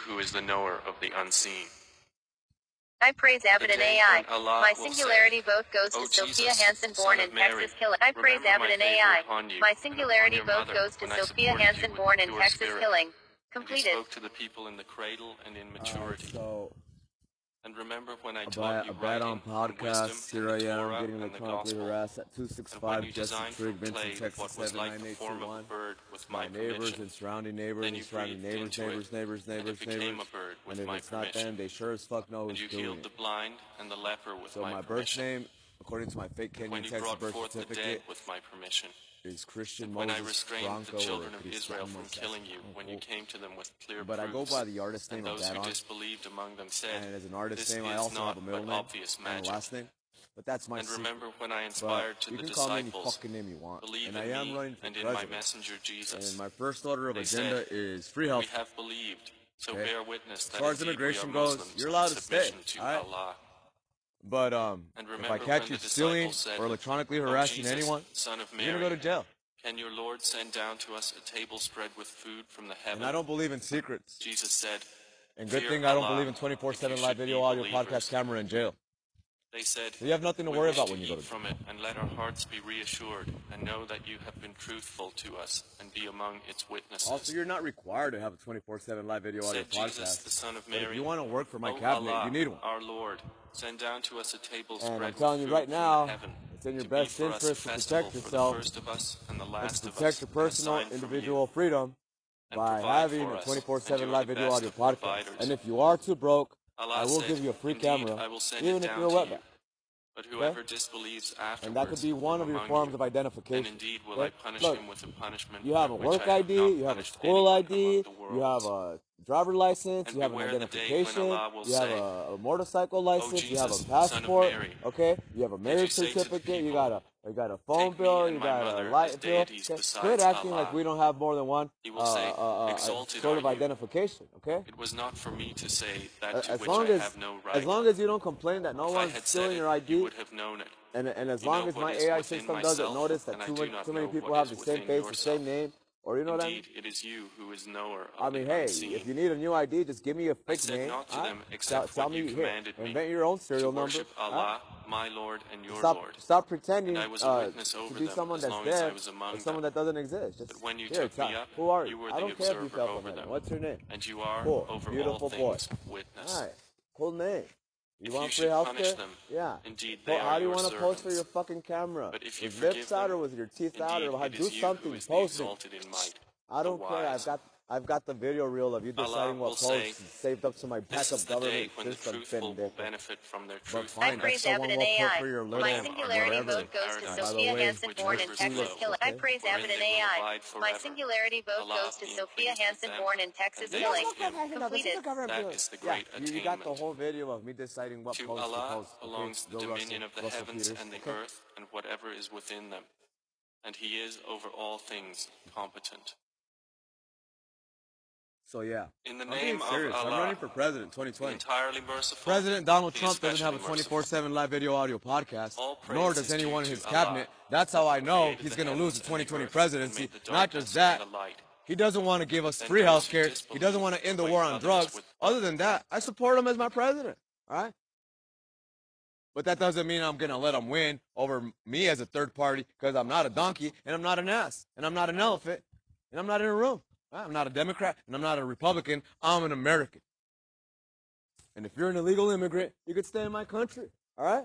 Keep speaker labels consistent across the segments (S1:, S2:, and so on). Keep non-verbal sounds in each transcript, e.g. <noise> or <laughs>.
S1: who is the knower of the unseen.
S2: I praise Abbott and AI. My singularity
S1: say,
S2: vote goes to
S1: oh
S2: Sophia Hansen, born in
S1: Mary,
S2: Texas Killing. I praise Abbott and AI. My singularity vote goes to Sophia Hansen, born in Texas Killing. Completed.
S1: spoke to the people in the cradle and in maturity.
S3: Uh, so
S1: and remember when I taught you writing,
S3: podcast, here I am, getting electronically harassed at 265 Jesse Trigg,
S1: Vinton,
S3: Texas, 79821. My neighbors and surrounding neighbors and surrounding neighbors, neighbors, neighbors, neighbors, neighbors. And if it's not them, they sure as fuck know who's doing it. So
S1: my
S3: birth name, according to my fake
S1: Canyon
S3: Texas birth certificate,
S1: with my permission
S3: is Christian
S1: when
S3: Moses I
S1: restrained
S3: Bronco
S1: the children of Israel from killing you, when you came to them with clear
S3: but proofs, I go by the artist name and
S1: those who disbelieved among them said,
S3: and as an artist
S1: this
S3: name, I also have a middle name and a last name. But that's my
S1: and
S3: secret.
S1: remember when I inspired but to
S3: you
S1: the
S3: can disciples, call me any fucking name you want.
S1: Believe
S3: and I am
S1: me
S3: running for
S1: and president. in my messenger Jesus.
S3: And my first order of
S1: they
S3: agenda
S1: said,
S3: is free health.
S1: We have believed, so
S3: okay.
S1: bear witness that as
S3: far as immigration goes,
S1: Muslims,
S3: you're allowed to stay.
S1: To
S3: right?
S1: Allah.
S3: But um, if I catch you stealing
S1: said,
S3: or electronically harassing
S1: Jesus,
S3: anyone,
S1: Mary,
S3: you're going
S1: to
S3: go to jail.
S1: Can your Lord send down to us a table spread with food from the heaven?
S3: And I don't believe in secrets.
S1: Jesus said,
S3: And good thing I don't believe in 24
S1: 7
S3: live video, audio, podcast, camera in jail.
S1: They said,
S3: so You have nothing to worry about when you go to jail.
S1: from it and let our hearts be reassured and know that you have been truthful to us and be among its witnesses.
S3: Also, you're not required to have a 24 7 live video,
S1: said audio, Jesus,
S3: podcast.
S1: The Son of
S3: Mary, if you want to work for my
S1: oh
S3: cabinet,
S1: Allah,
S3: you need one.
S1: Our Lord. Send down to us a table
S3: and I'm telling you right now, it's in your best
S1: be
S3: interest to protect yourself
S1: and, the
S3: and, to protect your personal individual freedom by having a 24-7 live video audio podcast.
S1: Providers.
S3: And if you are too broke,
S1: Allah
S3: I will
S1: said,
S3: give you a free camera, even if you're a wetback.
S1: But whoever okay? disbelieves afterwards,
S3: and that could be one of your forms
S1: you.
S3: of identification.
S1: And indeed will
S3: okay?
S1: I punish
S3: Look,
S1: him with a punishment.
S3: You have a work ID,
S1: have
S3: you have a school ID, you have a driver license,
S1: and
S3: you have an identification, you have a, a motorcycle license, oh, you have a passport, okay? You have a marriage certificate,
S1: people, you
S3: got a you got a phone bill, you got a light bill. Okay? Quit acting
S1: Allah.
S3: like we don't have more than one uh,
S1: say,
S3: uh, uh, uh sort of identification, okay?
S1: It was not for me to say that to
S3: as long as,
S1: no right.
S3: As long as you don't complain that no
S1: if
S3: one's stealing your ID, you
S1: would have known it.
S3: And, and as
S1: you
S3: long as my AI system doesn't notice that too, too many people have the same face, the same name, or you know
S1: Indeed, it is you who is knower
S3: I mean, hey,
S1: unseen.
S3: if you need a new ID, just give me a fake name.
S1: Huh?
S3: tell, tell me, here, Invent your own serial number.
S1: Allah, huh? my Lord, and your
S3: stop,
S1: Lord.
S3: Stop pretending uh, to be someone that's dead or someone that doesn't exist. Just,
S1: but when you
S3: here,
S1: took me up,
S3: who are
S1: you?
S3: you I don't care if you fell
S1: over them.
S3: What's your name?
S1: And you are
S3: cool.
S1: over
S3: Beautiful
S1: all things boy. witness.
S3: All right. Cool name. You
S1: if
S3: want
S1: you
S3: free healthcare?
S1: Them,
S3: yeah.
S1: Indeed, they
S3: well,
S1: how
S3: do you want to pose for your fucking camera?
S1: But if you
S3: with lips
S1: them,
S3: out or with your teeth
S1: indeed, out
S3: or how, do something. Post it. I don't care. I've got I've got the video reel of you deciding
S1: Allah what
S3: posts saved up to my backup government system, Finn
S1: benefit from their truth.
S2: I praise
S3: so
S2: and AI. My singularity vote goes to Sophia
S3: Hanson,
S2: born in Texas. I praise Abbott and AI. My singularity vote goes to Sophia
S1: Hanson,
S2: born in Texas. Killing. Completed.
S3: Yeah, you, you got the whole video of me deciding what
S1: to
S3: post
S1: Allah
S3: to post.
S1: belongs the dominion of the heavens and the earth and whatever is within them. And he is over all things competent.
S3: So yeah.
S1: In the
S3: I'm
S1: name
S3: being serious.
S1: of Allah, I'm
S3: running for president 2020.
S1: Entirely merciful.
S3: President Donald Trump doesn't have a 24/7 live video audio podcast, nor does anyone in his cabinet. Allah. That's how I know he's going to lose the 2020 presidency.
S1: The
S3: Not just that. He doesn't want to give us free health care. He doesn't want to end the war on drugs. Other than that, I support him as my president. All right? But that doesn't mean I'm going to let him win over me as a third party because I'm not a donkey and I'm not an ass and I'm not an elephant and I'm not in a room. I'm not a Democrat and I'm not a Republican. I'm an American. And if you're an illegal immigrant, you could stay in my country. All right?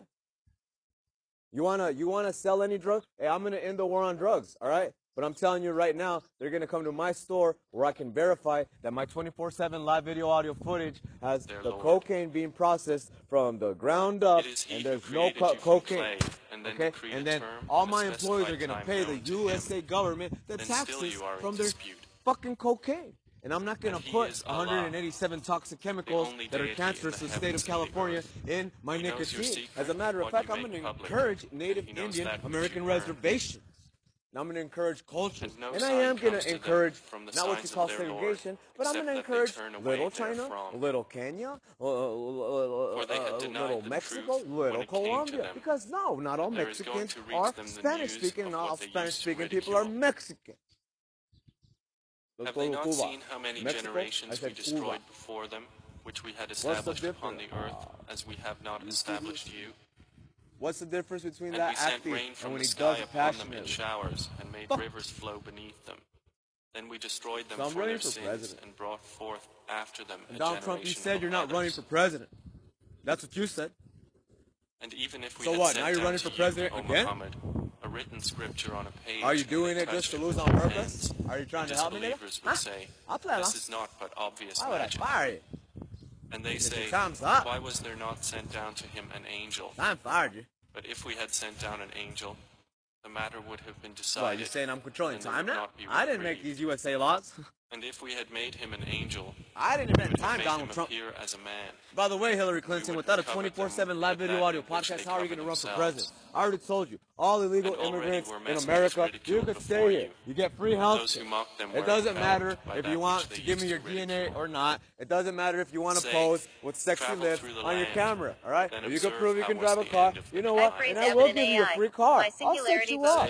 S3: You wanna you wanna sell any drugs? Hey, I'm gonna end the war on drugs. All right? But I'm telling you right now, they're gonna come to my store where I can verify that my 24/7 live video audio footage has the
S1: Lord.
S3: cocaine being processed from the ground up, and there's no co- cocaine.
S1: And
S3: okay, and then all my employees are gonna pay the USA government the taxes from their fucking cocaine. And I'm not
S1: going to
S3: put 187 toxic chemicals that are cancerous to the state of California in my
S1: he
S3: nicotine. As a matter of fact, I'm going
S1: to
S3: encourage Native Indian American reservations. I'm going to encourage
S1: culture. No
S3: and I am
S1: going to
S3: encourage not what you call segregation, Lord, but I'm going to encourage little China, little Kenya, uh, uh, little Mexico, little Colombia. Because no, not all Mexicans are Spanish speaking,
S1: and
S3: all Spanish speaking people are Mexican.
S1: Have they not seen how many generations we destroyed before them, which we had established upon the earth, as we have not established you?
S3: What's the difference between
S1: and
S3: that acting and when he does
S1: upon them in showers and made
S3: Fuck.
S1: rivers flow beneath them? Then we destroyed them
S3: so
S1: for their
S3: for
S1: sins
S3: president.
S1: and brought forth after them
S3: and a Donald Trump, you said you're not
S1: others.
S3: running for president. That's what you said.
S1: And even if we
S3: so what? Now you're running for president again?
S1: Muhammad, written scripture on a page.
S3: Are you doing it just to lose on purpose? Are you trying to help me?
S1: Believers will
S3: huh?
S1: say,
S3: I play along.
S1: This is not but obvious
S3: Why would
S1: magic.
S3: I fire you?
S1: And they say, Why was there not sent down to him an angel?
S3: I'm fired you.
S1: But if we had sent down an angel, the matter would have been decided.
S3: Well, you're saying I'm controlling time now? I didn't make these USA laws. <laughs>
S1: And if we had made him an angel,
S3: I didn't invent time, Donald Trump.
S1: As a man.
S3: By the way, Hillary Clinton, without a 24/7 live video audio podcast, how are you going to run for president? I already told you, all illegal immigrants in America, you could stay here.
S1: You.
S3: you get free health. It doesn't matter if you want to give me your DNA or not. It doesn't matter if you want to pose with sexy lips on your camera. All right? If you can prove you can drive a car, you know what? And I will give you a free car. I'll set you up.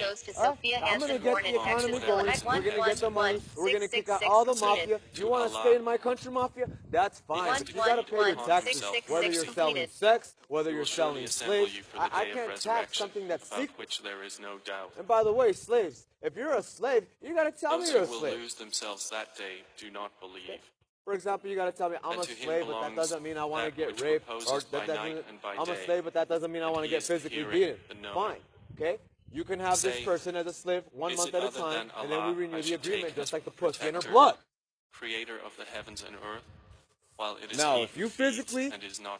S3: I'm
S2: going
S3: to get the economy going. We're going to get the money. We're going to kick out all the mafia. You want to stay in my country, mafia? That's fine. you got to pay your taxes, whether you're selling sex, whether you're selling slaves. I, I can't tax something that's secret.
S1: which there is no doubt.
S3: And by the way, slaves, if you're a slave, you got to tell
S1: Those
S3: me you're a slave.
S1: Those who will lose themselves that day do not believe.
S3: For example, you gotta tell me I'm a slave, but that doesn't mean I want to get raped, or that,
S1: that means,
S3: I'm a slave, but that doesn't mean I want to get physically beaten. Fine, okay? You can have this person as a slave one month at a time,
S1: Allah,
S3: and then we renew the agreement just like the pussy and her blood.
S1: Creator of the heavens and earth, while it is
S3: now, if you physically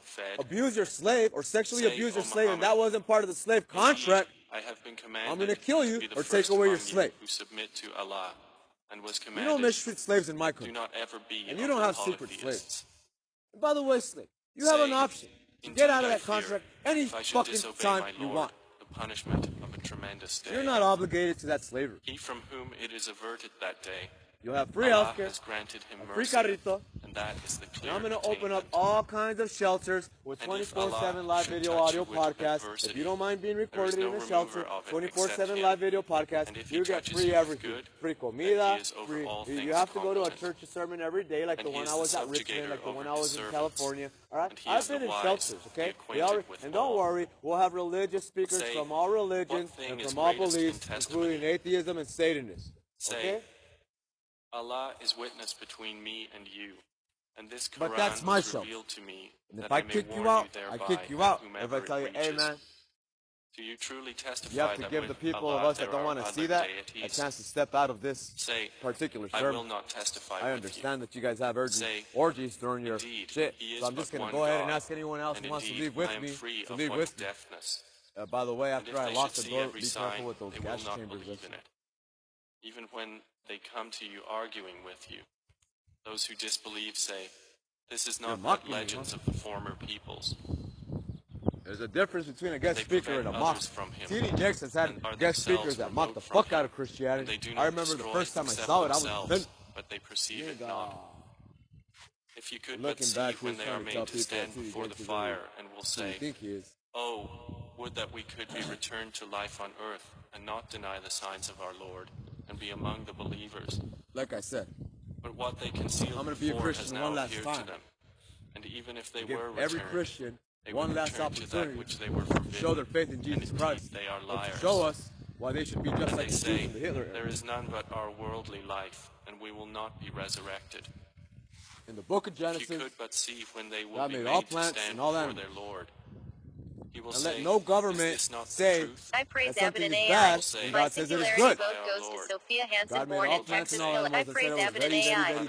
S1: fed,
S3: abuse your slave or sexually
S1: say,
S3: abuse your
S1: oh,
S3: slave, Muhammad, and that wasn't part of the slave contract,
S1: I have been commanded
S3: I'm going
S1: to kill you
S3: or take away your
S1: slave. You who submit to Allah and was commanded.
S3: You don't mistreat slaves in my country.
S1: Do not ever be.
S3: And you don't have secret
S1: slaves.
S3: And by the way, slave, you say, have an option. Get out of that contract any fucking time you want
S1: punishment of a tremendous day.
S3: You're not obligated to that slavery.
S1: He from whom it is averted that day
S3: you have free
S1: Allah
S3: healthcare,
S1: has granted him
S3: free carrito.
S1: And that is the clear
S3: I'm going to open up all kinds of shelters with
S1: 24/7
S3: live video audio podcast. If you don't mind being recorded
S1: no
S3: in a shelter,
S1: 24/7
S3: live video podcast, you get free everything,
S1: good,
S3: free comida, free. You have to go to a church sermon every day, like the one I was at Richmond, like the one I was in California. All right, I've been in shelters, okay?
S1: Are,
S3: and don't worry, we'll have religious speakers from all religions and from all beliefs, including atheism and Satanism. Okay?
S1: Allah is witness between me and you. And this Quran
S3: but that's myself.
S1: revealed to me.
S3: And if I,
S1: I
S3: kick you out, I kick you out. If I tell you, amen.
S1: Do you truly testify
S3: you have to give the people
S1: Allah,
S3: of us that don't want to see that a chance to step out of this
S1: Say,
S3: particular sermon.
S1: I will not testify.
S3: I understand you. that you guys have urges,
S1: Say,
S3: orgies during your shit. So I'm just going to go God, ahead and ask anyone else who wants to leave with me to leave with
S1: deafness. me.
S3: Uh, by the way, after I lock the door, be careful with those gas chambers.
S1: Even when they come to you arguing with you. Those who disbelieve say, This is not
S3: the
S1: legends of the former peoples.
S3: There's a difference between a guest speaker and a mock. T.D. Jakes has had guest speakers that mock the fuck out of Christianity. I remember the first time I saw it, I was bent.
S1: But they perceive it not. If you could
S3: Looking
S1: but see when they are made to stand before the fire and will say, Oh, would that we could be returned to life on earth and not deny the signs of our Lord and be among the believers.
S3: Like I said.
S1: But what they concealed
S3: I'm going to be a Christian one last time.
S1: And even if they
S3: Give
S1: were returned,
S3: every
S1: Christian
S3: one last opportunity to, show their faith in Jesus Christ.
S1: They are liars.
S3: show us why they should be just
S1: and
S3: like
S1: they
S3: the
S1: say,
S3: the Hitler era.
S1: There is none but our worldly life, and we will not be resurrected.
S3: In the book of Genesis,
S1: if you could but see when they will be
S3: made,
S1: made
S3: all plants and all animals.
S1: their Lord. Will
S3: and
S1: say,
S3: let no government say
S2: I praise
S3: that bad,
S1: say,
S2: and
S3: God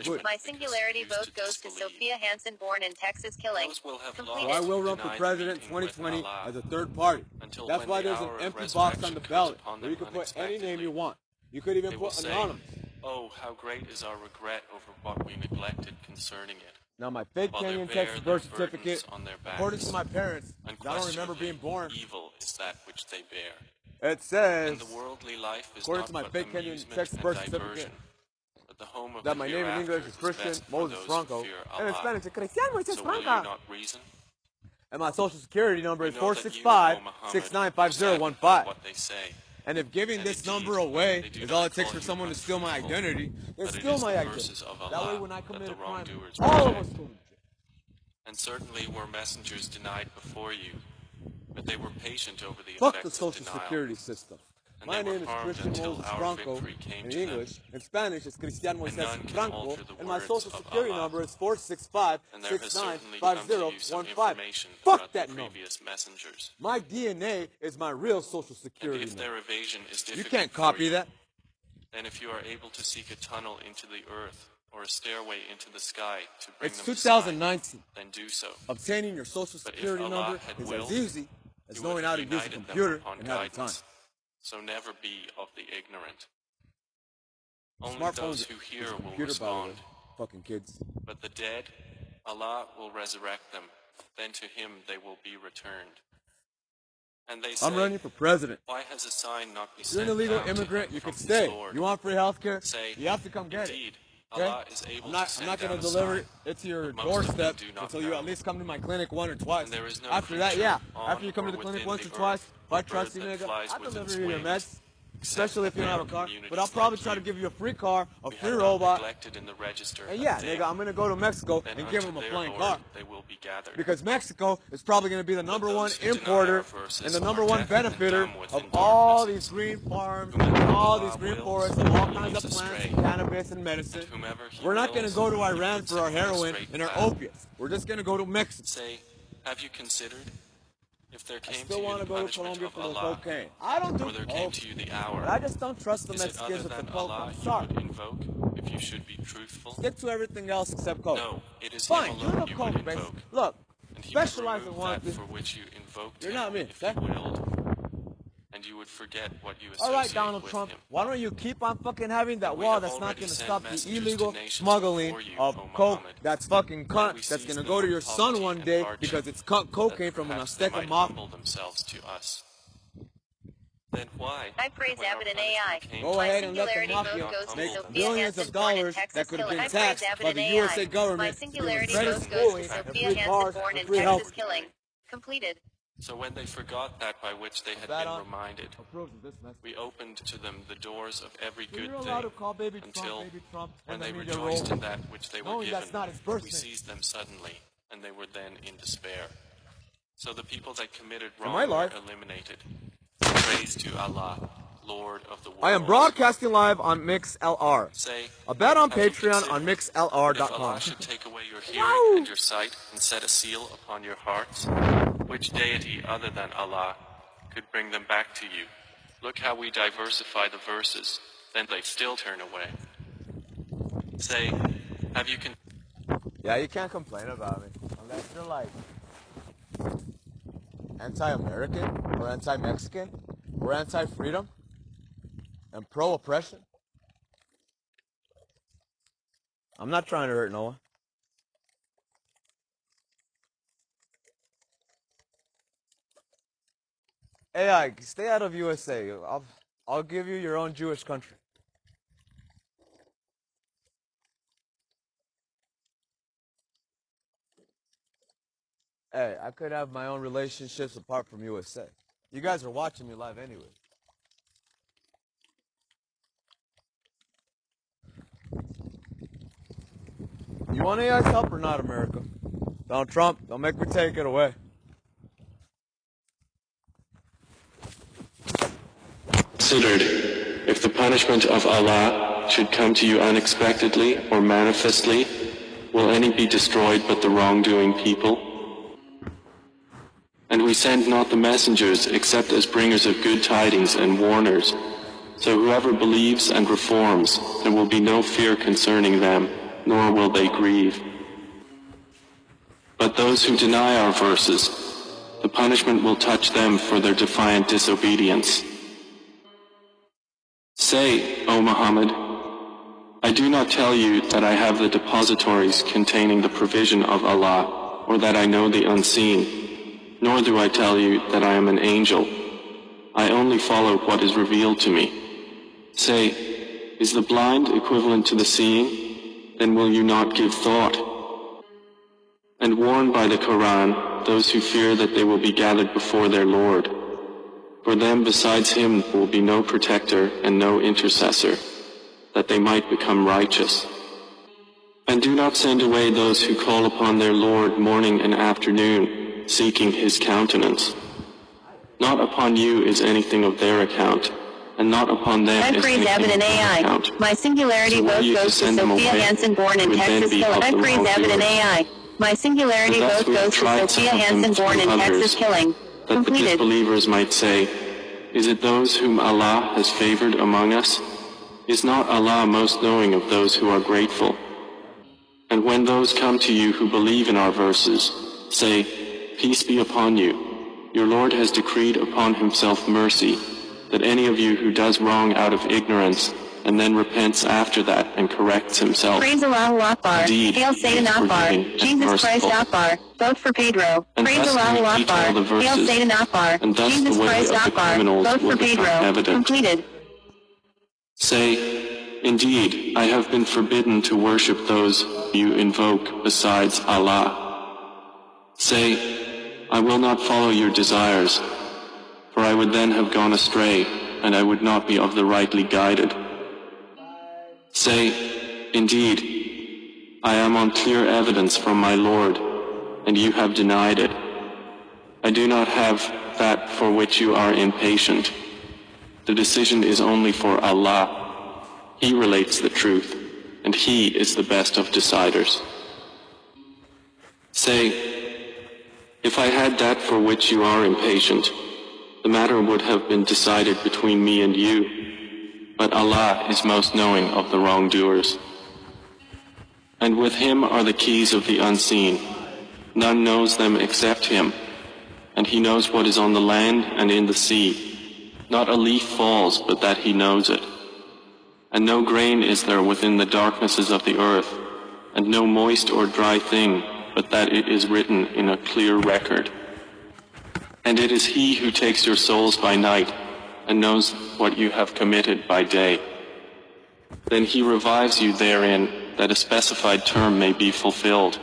S3: good.
S2: My singularity vote goes to Sophia Hanson-born in Texas killing.
S3: So I will run for president 2020 as a third party. That's why there's an empty box on the ballot where you can put any name you want. You could even put anonymous.
S1: Oh, how great is our regret over what we neglected concerning it.
S3: Now my fake
S1: Canyon,
S3: Texas birth certificate, according to my parents, I don't remember being born.
S1: Evil is that which they bear.
S3: It says,
S1: and the worldly life is
S3: according to my fake
S1: Canyon,
S3: Texas birth certificate, that my name in English is Christian Moses Franco, and in Spanish it's Cristiano Moses
S1: so
S3: Franco. And my social security number is 465
S1: What they say.
S3: And if giving this number away is all it takes for someone to steal my identity,
S1: it
S3: steal my identity. That way, when I commit a crime, all of us go to jail.
S1: And certainly were messengers denied before you, but they were patient over the
S3: Fuck the social security system.
S1: And
S3: My name is Christian Moses Franco in
S1: to them.
S3: English. In Spanish, it's Cristian Moises Franco. And my social security
S1: Allah.
S3: number is 465
S1: And there has certainly come to you
S3: 695015. Fuck that number.
S1: messengers.
S3: My DNA is my real social security And
S1: if
S3: number.
S1: their evasion is
S3: You
S1: difficult
S3: can't
S1: for
S3: copy
S1: you,
S3: that.
S1: then if you are able to seek a tunnel into the earth or a stairway into the sky to bring
S3: It's
S1: them aside,
S3: 2019.
S1: then do so.
S3: Obtaining your social security number is as easy as knowing how to use a computer and having time.
S1: So never be of the ignorant. Only
S3: Smartphones
S1: those who hear will respond.
S3: Fucking kids.
S1: But the dead, Allah will resurrect them. Then to Him they will be returned. And they say,
S3: I'm running for president.
S1: Why has a sign not been
S3: you're an illegal immigrant, you can stay. You want free health care?
S1: Say,
S3: You have to come get it. Okay?
S1: Allah is able
S3: I'm not, I'm not going to deliver it to your
S1: but most of them
S3: doorstep
S1: do
S3: until you at least come to my clinic one or twice.
S1: There is no
S3: After that, yeah. After you come to the clinic once
S1: the
S3: or twice, if I trust you, nigga, I
S1: with
S3: deliver you your meds. Especially if you don't have a car. But I'll probably
S1: like
S3: try to give you a free car, a
S1: who
S3: free robot.
S1: in the register
S3: And yeah, nigga, I'm going to go to Mexico and give them a flying car.
S1: They will be gathered.
S3: Because Mexico is probably going to be the number one importer and the number one benefiter of all these green farms, and all these green forests and all kinds of plants, and cannabis, and medicine. We're not going to go to Iran for our
S1: him on a
S3: heroin and our opiates. We're just going to go to Mexico.
S1: Say, have you considered if there
S3: I
S1: came to
S3: still
S1: you
S3: want
S1: the
S3: to go to
S1: punishment
S3: Colombia
S1: of
S3: for the
S1: Allah,
S3: cocaine. I don't do
S1: or there came
S3: coke.
S1: to you the hour,
S3: I just don't trust the
S1: is it
S3: Mexicans with the
S1: than
S3: coke. I'm
S1: you
S3: sorry.
S1: would invoke if you should be truthful?
S3: Stick to everything else except coke.
S1: No, it is
S3: Fine,
S1: Him
S3: you
S1: alone
S3: know
S1: you
S3: coke, base.
S1: invoke.
S3: Look,
S1: And he would
S3: specialize in
S1: remove
S3: one thing.
S1: for which you invoked
S3: You're not me,
S1: if
S3: okay?
S1: he willed. And you would forget what you
S3: All right, Donald
S1: with
S3: Trump,
S1: him.
S3: why don't you keep on fucking having that
S1: We
S3: wall that's not going to stop the illegal smuggling
S1: you,
S3: of
S1: O
S3: coke
S1: Muhammad.
S3: that's fucking
S1: And
S3: cunt that's going to go to your son one day because it's cut cocaine from an
S1: perhaps they
S3: Azteca
S1: might
S3: mafia.
S1: humble themselves to us. Then why?
S2: I praise
S1: when
S2: Abbott and AI.
S3: Go ahead and let the
S2: singularity
S3: mafia
S2: goes to
S3: make billions of dollars that could have been taxed by the
S2: AI.
S3: USA
S2: My
S3: government
S2: singularity
S3: giving
S2: vote
S3: credit
S2: goes
S3: schooling
S2: to Sophia Hansen, born in Texas, killing. Completed.
S1: So when they forgot that by which they had been reminded,
S3: Approves of this message.
S1: we opened to them the doors of every good
S3: you're allowed to
S1: thing
S3: call baby Trump,
S1: until when they rejoiced in that which they were given,
S3: that's not his
S1: we seized them suddenly, and they were then in despair. So the people that committed wrong were eliminated. Praise to Allah, Lord of the world.
S3: I am broadcasting live on Mixlr.
S1: Say, aBaddOn
S3: Patreon on
S1: considered If
S3: Mixlr.com.
S1: Allah should take away your <laughs> hearing and your sight and set a seal upon your hearts, which deity other than Allah could bring them back to you? Look how we diversify the verses, then they still turn away. Say, have you con-
S3: Yeah, you can't complain about me unless you're like anti-American or anti-Mexican or anti-freedom and pro-oppression. I'm not trying to hurt Noah. AI, stay out of USA. I'll I'll give you your own Jewish country. Hey, I could have my own relationships apart from USA. You guys are watching me live anyway. You want AI's help or not, America? Donald Trump, don't make me take it away.
S1: considered if the punishment of Allah should come to you unexpectedly or manifestly, will any be destroyed but the wrongdoing people? And we send not the messengers except as bringers of good tidings and warners. So whoever believes and reforms, there will be no fear concerning them, nor will they grieve. But those who deny our verses, the punishment will touch them for their defiant disobedience. Say, O Muhammad, I do not tell you that I have the depositories containing the provision of Allah, or that I know the unseen, nor do I tell you that I am an angel. I only follow what is revealed to me. Say, is the blind equivalent to the seeing? Then will you not give thought? And warn by the Quran those who fear that they will be gathered before their Lord. For them besides him will be no protector and no intercessor, that they might become righteous. And do not send away those who call upon their Lord morning and afternoon, seeking his countenance. Not upon you is anything of their account, and not upon them
S2: Ed
S1: is
S2: Freeze
S1: anything
S2: Evident
S1: of their
S2: AI.
S1: account.
S2: My singularity
S1: So
S2: vote goes to Sophia Hansen, born in Texas.
S1: be
S2: Killing.
S1: of
S2: Ed
S1: the
S2: Freeze Evident. AI. My singularity
S1: And
S2: vote goes to Sophia
S1: some of them
S2: Hansen, born in Texas. Killing.
S1: that the disbelievers might say, Is it those whom Allah has favored among us? Is not Allah most knowing of those who are grateful? And when those come to you who believe in our verses, say, Peace be upon you. Your Lord has decreed upon himself mercy, that any of you who does wrong out of ignorance, and then repents after that and corrects himself,
S2: Praise Allahu Akbar.
S1: Indeed,
S2: Hail Satan Akbar. Jesus Christ. Akbar. Vote for Pedro.
S1: And
S2: Praise
S1: thus
S2: Allahu
S1: we detail
S2: Akbar. Hail Satan Akbar.
S1: and thus the
S2: Jesus
S1: way
S2: Christ
S1: of the
S2: Akbar.
S1: criminals
S2: Vote for Pedro.
S1: evident.
S2: Completed.
S1: Say, Indeed, I have been forbidden to worship those you invoke besides Allah. Say, I will not follow your desires, for I would then have gone astray, and I would not be of the rightly guided. Say, Indeed, I am on clear evidence from my Lord, and you have denied it. I do not have that for which you are impatient. The decision is only for Allah. He relates the truth, and He is the best of deciders. Say, if I had that for which you are impatient, the matter would have been decided between me and you, but Allah is most knowing of the wrongdoers. And with Him are the keys of the unseen. None knows them except Him, and He knows what is on the land and in the sea. Not a leaf falls but that He knows it. And no grain is there within the darknesses of the earth, and no moist or dry thing, but that it is written in a clear record. And it is He who takes your souls by night, and knows what you have committed by day. Then He revives you therein, that a specified term may be fulfilled.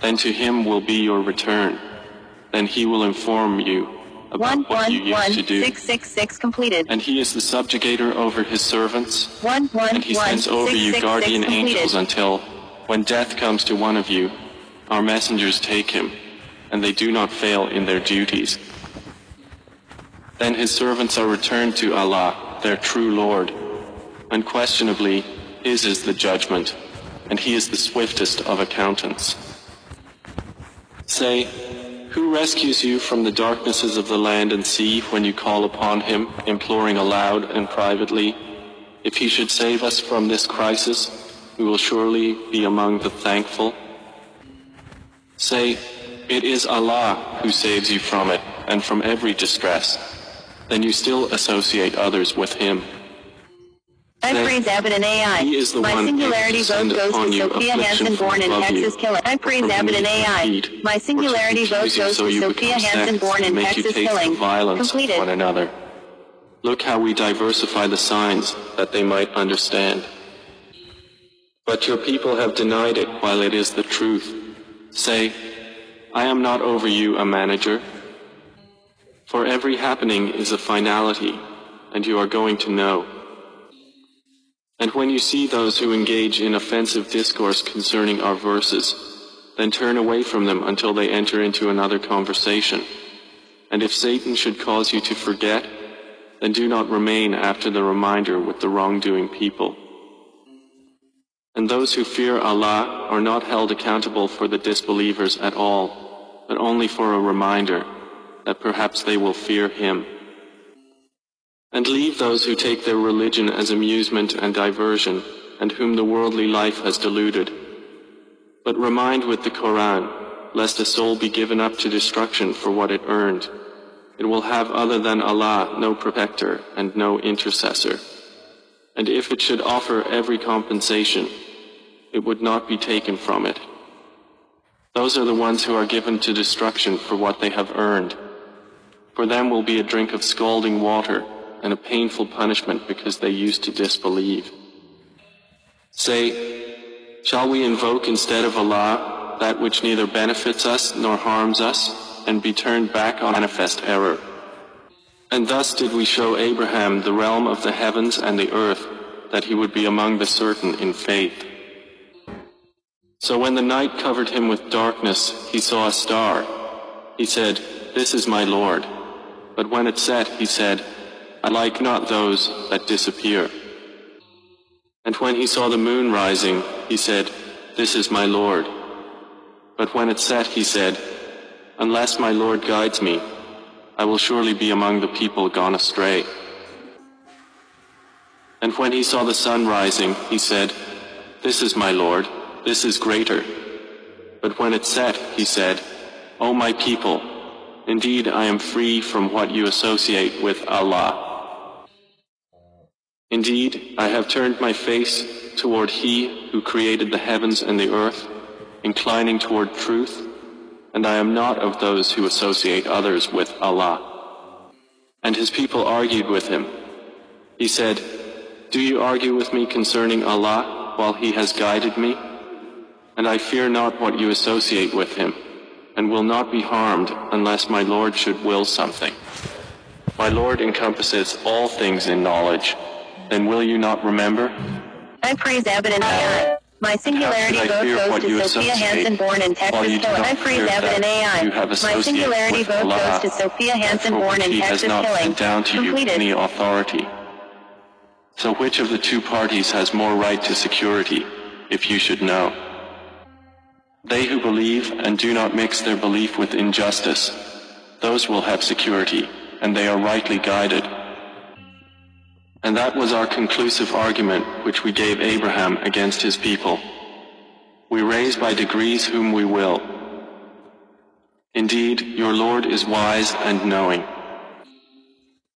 S1: Then to Him will be your return. Then He will inform you
S2: One
S1: about what
S2: one
S1: you used
S2: one
S1: to do.
S2: six six six completed.
S1: And He is the subjugator over His servants,
S2: One one
S1: and he
S2: one
S1: sends over
S2: six
S1: you
S2: six
S1: guardian
S2: six
S1: angels until, when death comes to one of you, our messengers take him, and they do not fail in their duties. Then his servants are returned to Allah, their true Lord. Unquestionably, his is the judgment, and he is the swiftest of accountants. Say, who rescues you from the darknesses of the land and sea when you call upon him, imploring aloud and privately? If he should save us from this crisis, we will surely be among the thankful. Say, it is Allah who saves you from it and from every distress. Then you still associate others with him. Say,
S2: Freeze Evident AI.
S1: He is the
S2: My
S1: one
S2: singularity vote goes to Sophia Hansen, born in Texas. Killing. Ed
S1: or
S2: Freeze
S1: beneath your
S2: AI. My singularity vote goes
S1: so
S2: to Sophia Hansen, born
S1: and
S2: in Texas. Killing.
S1: violence
S2: Completed.
S1: one another. Look how we diversify the signs that they might understand. But your people have denied it while it is the truth. Say, I am not over you a manager. For every happening is a finality, and you are going to know. And when you see those who engage in offensive discourse concerning our verses, then turn away from them until they enter into another conversation. And if Satan should cause you to forget, then do not remain after the reminder with the wrongdoing people. And those who fear Allah are not held accountable for the disbelievers at all, but only for a reminder that perhaps they will fear Him. And leave those who take their religion as amusement and diversion, and whom the worldly life has deluded. But remind with the Koran, lest a soul be given up to destruction for what it earned. It will have other than Allah no protector and no intercessor. And if it should offer every compensation, it would not be taken from it. Those are the ones who are given to destruction for what they have earned. For them will be a drink of scalding water and a painful punishment because they used to disbelieve. Say, shall we invoke instead of Allah that which neither benefits us nor harms us and be turned back on manifest error? And thus did we show Abraham the realm of the heavens and the earth, that he would be among the certain in faith. So when the night covered him with darkness, he saw a star. He said, This is my Lord. But when it set, he said, I like not those that disappear. And when he saw the moon rising, he said, This is my Lord. But when it set, he said, Unless my Lord guides me, I will surely be among the people gone astray. And when he saw the sun rising, he said, This is my Lord, this is greater. But when it set, he said, O my people, indeed I am free from what you associate with Allah. Indeed, I have turned my face toward He who created the heavens and the earth, inclining toward truth, and I am not of those who associate others with Allah. And his people argued with him. He said, Do you argue with me concerning Allah while He has guided me? And I fear not what you associate with Him, and will not be harmed unless my Lord should will something. My Lord encompasses all things in knowledge. Then will you not remember?
S2: I praise and AI. My singularity
S1: How should I fear
S2: vote goes to Sophia Hansen, born in Texas.
S1: you do
S2: Killing.
S1: not
S2: I praise
S1: fear
S2: Abbott and
S1: that
S2: AI. My singularity vote goes to Sophia Hansen,
S1: for
S2: born in
S1: He has
S2: Texas.
S1: not
S2: Killing.
S1: down to you any authority. So which of the two parties has more right to security, if you should know? They who believe and do not mix their belief with injustice, those will have security, and they are rightly guided. And that was our conclusive argument which we gave Abraham against his people. We raise by degrees whom we will. Indeed, your Lord is wise and knowing.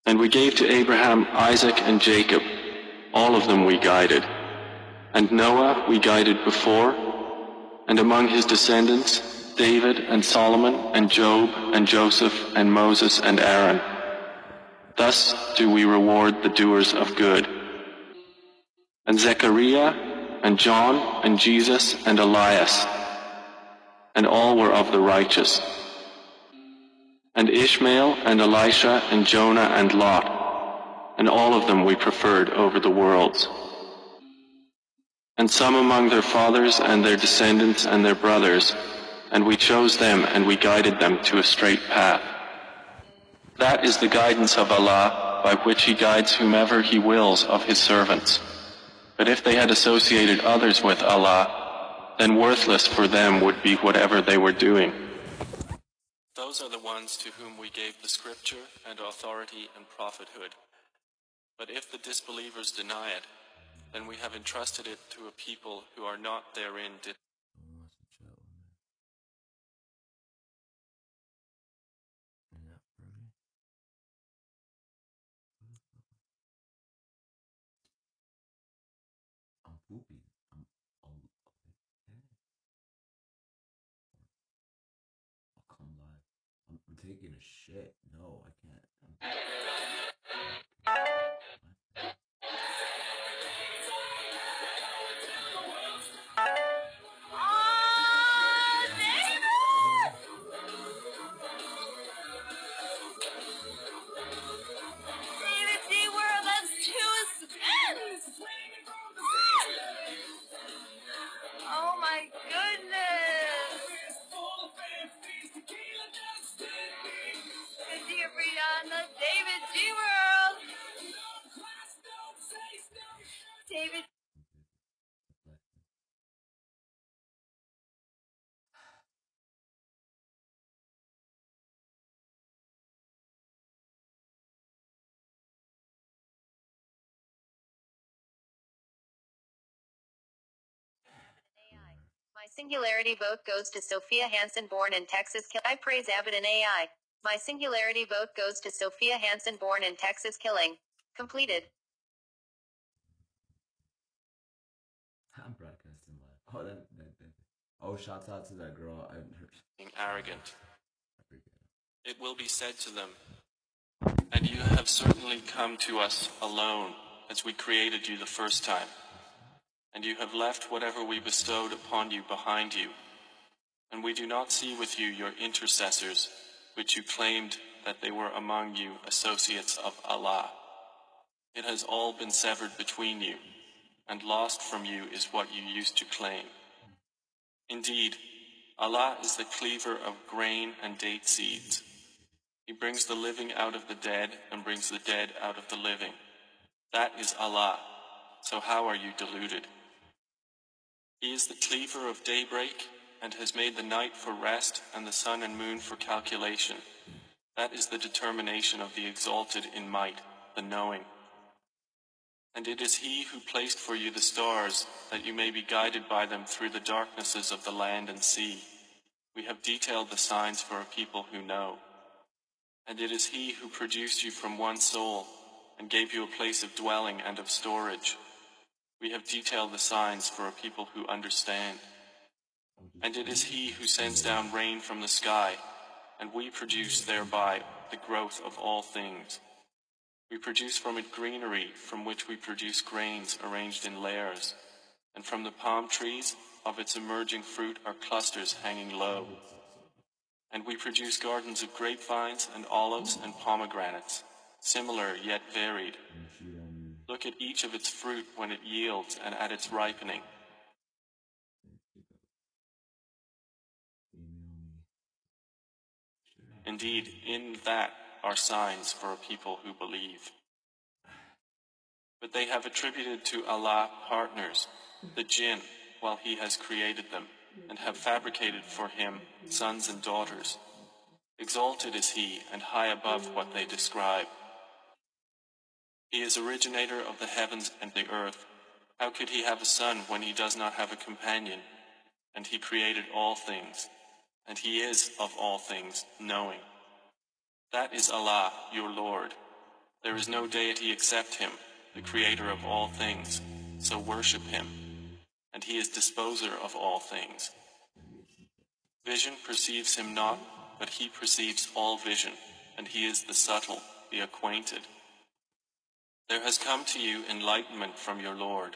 S1: And we gave to Abraham Isaac and Jacob, all of them we guided. And Noah we guided before, and among his descendants, David and Solomon and Job and Joseph and Moses and Aaron. Thus do we reward the doers of good. And Zechariah and John and Jesus and Elias, and all were of the righteous. And Ishmael and Elisha and Jonah and Lot, and all of them we preferred over the worlds. And some among their fathers and their descendants and their brothers, and we chose them and we guided them to a straight path. That is the guidance of Allah, by which He guides whomever He wills of His servants. But if they had associated others with Allah, then worthless for them would be whatever they were doing. Those are the ones to whom we gave the scripture and authority and prophethood. But if the disbelievers deny it, then we have entrusted it to a people who are not therein
S4: taking a shit. No, I can't.
S5: My
S2: singularity vote goes to Sophia Hansen, born in Texas. Kill- I praise Abbott and AI. My singularity vote goes to Sophia Hansen, born in Texas. Killing. Completed.
S4: I'm broadcasting live. Oh, that, that, that. Oh, shouts out to that girl. I heard.
S1: being arrogant. It will be said to them, And you have certainly come to us alone, as we created you the first time. And you have left whatever we bestowed upon you behind you. And we do not see with you your intercessors, which you claimed that they were among you associates of Allah. It has all been severed between you, and lost from you is what you used to claim. Indeed, Allah is the cleaver of grain and date seeds. He brings the living out of the dead and brings the dead out of the living. That is Allah. So how are you deluded? He is the cleaver of daybreak and has made the night for rest and the sun and moon for calculation. That is the determination of the exalted in might, the knowing. And it is he who placed for you the stars, that you may be guided by them through the darknesses of the land and sea. We have detailed the signs for a people who know. And it is he who produced you from one soul, and gave you a place of dwelling and of storage. We have detailed the signs for a people who understand. And it is he who sends down rain from the sky, and we produce thereby the growth of all things. We produce from it greenery, from which we produce grains arranged in layers, and from the palm trees of its emerging fruit are clusters hanging low. And we produce gardens of grapevines and olives and pomegranates, similar yet varied. Look at each of its fruit when it yields and at its ripening. Indeed, in that are signs for a people who believe. But they have attributed to Allah partners, the jinn, while He has created them, and have fabricated for Him sons and daughters. Exalted is He, and high above what they describe. He is originator of the heavens and the earth. How could He have a son when He does not have a companion? And He created all things and he is of all things knowing. That is Allah, your Lord. There is no deity except him, the creator of all things, so worship him, and he is disposer of all things. Vision perceives him not, but he perceives all vision, and he is the subtle, the acquainted. There has come to you enlightenment from your Lord,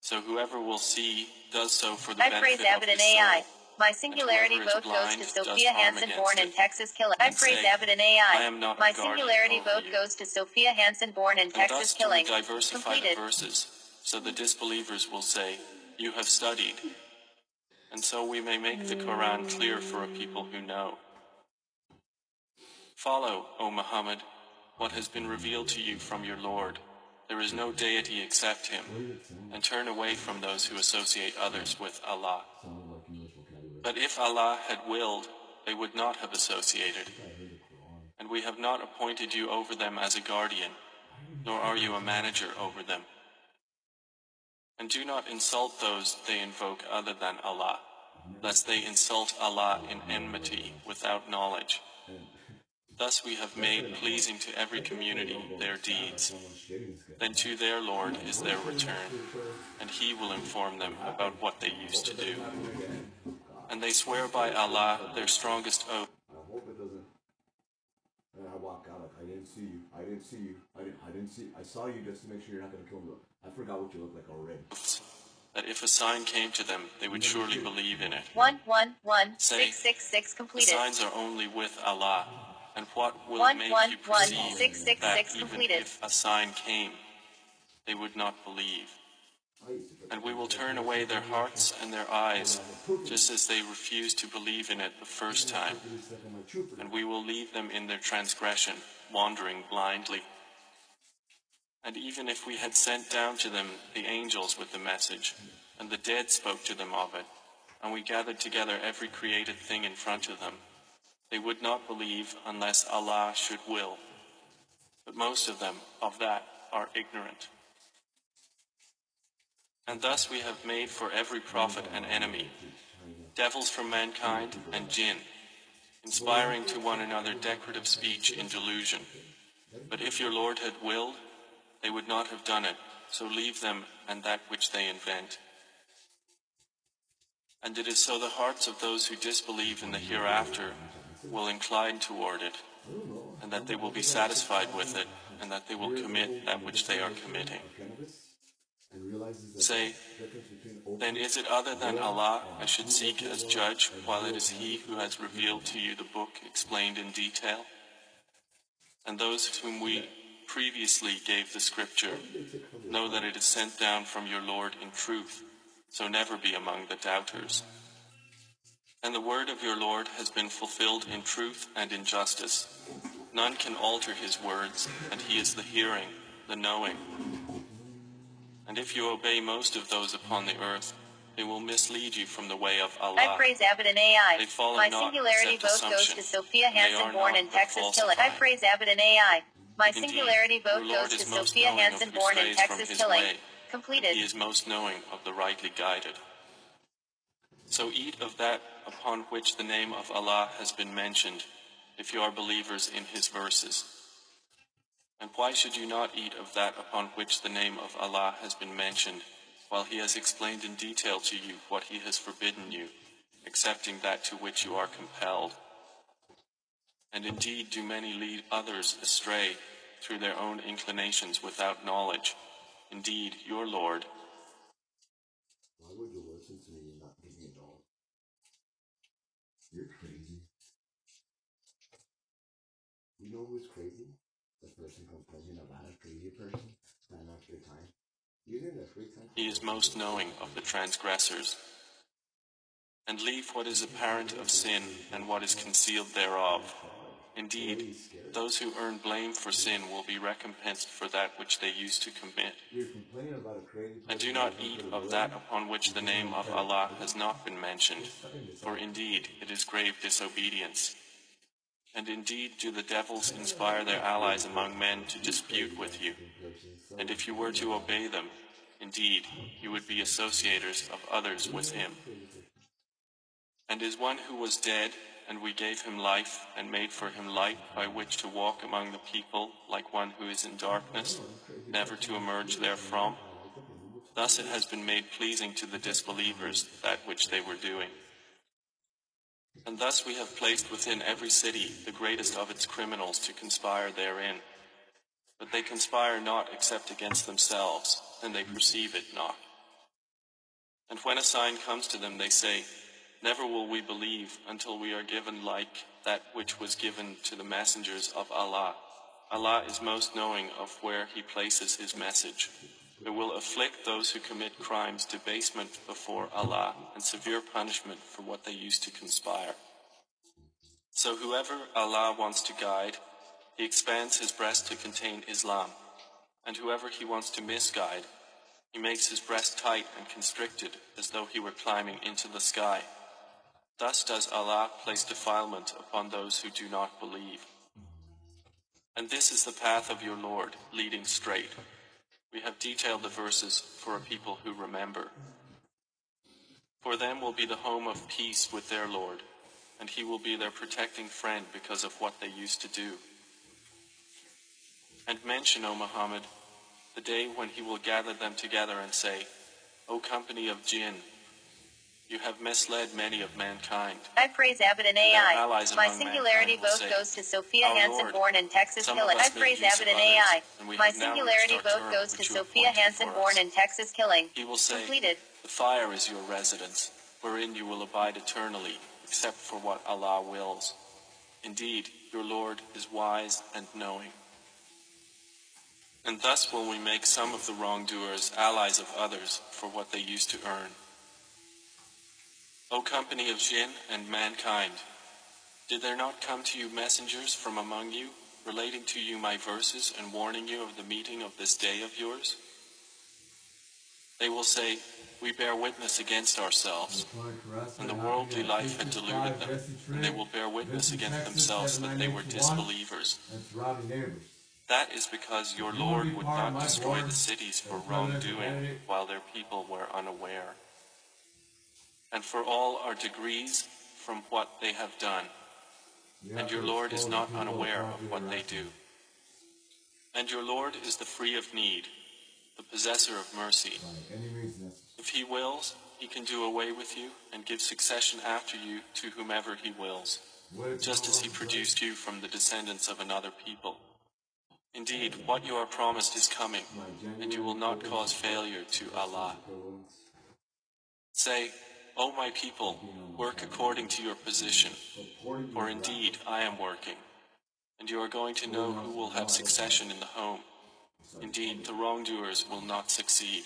S1: so whoever will see does so for the
S2: I
S1: benefit
S2: praise Abbott and AI. My singularity vote goes to Sophia
S1: harm
S2: Hansen, born in. Texas. Killing. I praise Abbott and
S1: I
S2: AI.
S1: am not a
S2: My singularity vote
S1: you.
S2: goes to Sophia Hansen, born in
S1: And
S2: Texas.
S1: thus do we
S2: Killing.
S1: diversify
S2: Completed.
S1: the verses, so the disbelievers will say, You have studied. And so we may make the Quran clear for a people who know. Follow, O Muhammad, what has been revealed to you from your Lord. There is no deity except Him, and turn away from those who associate others with Allah. But if Allah had willed, they would not have associated. And we have not appointed you over them as a guardian, nor are you a manager over them. And do not insult those they invoke other than Allah, lest they insult Allah in enmity without knowledge. Thus we have made pleasing to every community their deeds. Then to their Lord is their return, and He will inform them about what they used to do. And they swear by Allah their strongest oath.
S6: I hope it doesn't. And I walk out like I didn't see you. I didn't see you. I didn't. I didn't see. I saw you just to make sure you're not gonna kill me. I forgot what you look like already.
S1: that if a sign came to them, they would surely believe in it.
S2: One one one
S1: Say,
S2: six six six completed.
S1: signs are only with Allah, and what will
S2: One,
S1: make
S2: one,
S1: you perceive
S2: six, six,
S1: that
S2: six
S1: even
S2: completed.
S1: if a sign came, they would not believe? And we will turn away their hearts and their eyes, just as they refused to believe in it the first time. And we will leave them in their transgression, wandering blindly. And even if we had sent down to them the angels with the message, and the dead spoke to them of it, and we gathered together every created thing in front of them, they would not believe unless Allah should will. But most of them of that are ignorant. And thus we have made for every prophet an enemy, devils from mankind and jinn, inspiring to one another decorative speech in delusion. But if your Lord had willed, they would not have done it, so leave them and that which they invent. And it is so the hearts of those who disbelieve in the hereafter will incline toward it, and that they will be satisfied with it, and that they will commit that which they are committing. Say, then is it other than Allah I should seek as judge, while it is He who has revealed to you the book explained in detail? And those whom we previously gave the scripture know that it is sent down from your Lord in truth, so never be among the doubters. And the word of your Lord has been fulfilled in truth and in justice. None can alter his words, and he is the hearing, the knowing. And if you obey most of those upon the earth, they will mislead you from the way of Allah.
S2: I praise Abbott and AI.
S1: They follow
S2: My
S1: not
S2: singularity vote goes to Sophia Hansen, born in Texas,
S1: falsify.
S2: I praise Abbott and AI. My
S1: Indeed,
S2: singularity vote goes to Sophia Hansen, born in Texas,
S1: way.
S2: Completed.
S1: He is most knowing of the rightly guided. So eat of that upon which the name of Allah has been mentioned, if you are believers in his verses. And why should you not eat of that upon which the name of Allah has been mentioned, while he has explained in detail to you what he has forbidden you, excepting that to which you are compelled? And indeed do many lead others astray through their own inclinations without knowledge. Indeed, your Lord
S6: Why would you listen to me and not give me a dollar? You're crazy. You know who's crazy? The person complaining about a crazy person time time. Using the free time.
S1: He is most knowing of the transgressors. And leave what is apparent of sin and what is concealed thereof. Indeed, those who earn blame for sin will be recompensed for that which they used to commit.
S6: You're complaining about a crazy person.
S1: And do not eat of that upon which the name of Allah has not been mentioned, for indeed it is grave disobedience. And indeed do the devils inspire their allies among men to dispute with you. And if you were to obey them, indeed you would be associators of others with him. And is one who was dead, and we gave him life, and made for him light by which to walk among the people, like one who is in darkness, never to emerge therefrom? Thus it has been made pleasing to the disbelievers that which they were doing. And thus we have placed within every city the greatest of its criminals to conspire therein. But they conspire not except against themselves, and they perceive it not. And when a sign comes to them, they say, Never will we believe until we are given like that which was given to the messengers of Allah. Allah is most knowing of where He places His message. It will afflict those who commit crimes debasement before Allah and severe punishment for what they used to conspire. So whoever Allah wants to guide, He expands his breast to contain Islam, and whoever He wants to misguide, He makes his breast tight and constricted as though he were climbing into the sky. Thus does Allah place defilement upon those who do not believe. And this is the path of your Lord, leading straight. We have detailed the verses for a people who remember. For them will be the home of peace with their Lord, and He will be their protecting friend because of what they used to do. And mention, O Muhammad, the day when He will gather them together and say, O company of jinn, you have misled many of mankind.
S2: I praise Abbott and AI. My singularity vote
S1: say,
S2: goes to Sophia
S1: Our
S2: Hansen, born in Texas, Killing. I praise Abbott and AI.
S1: and
S2: My singularity vote goes to
S1: which you have
S2: Sophia Hansen, born in Texas, Killing.
S1: He will say,
S2: Completed.
S1: The fire is your residence, wherein you will abide eternally, except for what Allah wills. Indeed, your Lord is wise and knowing. And thus will we make some of the wrongdoers allies of others for what they used to earn. O company of jinn and mankind, did there not come to you messengers from among you, relating to you my verses and warning you of the meeting of this day of yours? They will say, We bear witness against ourselves, and the worldly life had deluded them, and they will bear witness against themselves that they were disbelievers. That is because your Lord would not destroy the cities for wrongdoing while their people were unaware. And for all are degrees from what they have done, and your Lord is not unaware of what they do. And your Lord is the free of need, the possessor of mercy.
S4: By any means necessary.
S1: If he wills, he can do away with you and give succession after you to whomever he wills, just as he produced you from the descendants of another people. Indeed, what you are promised is coming, and you will not cause failure to Allah. Say, O my people, work according to your position, for indeed I am working, And you are going to know who will have succession in the home. Indeed, the wrongdoers will not succeed.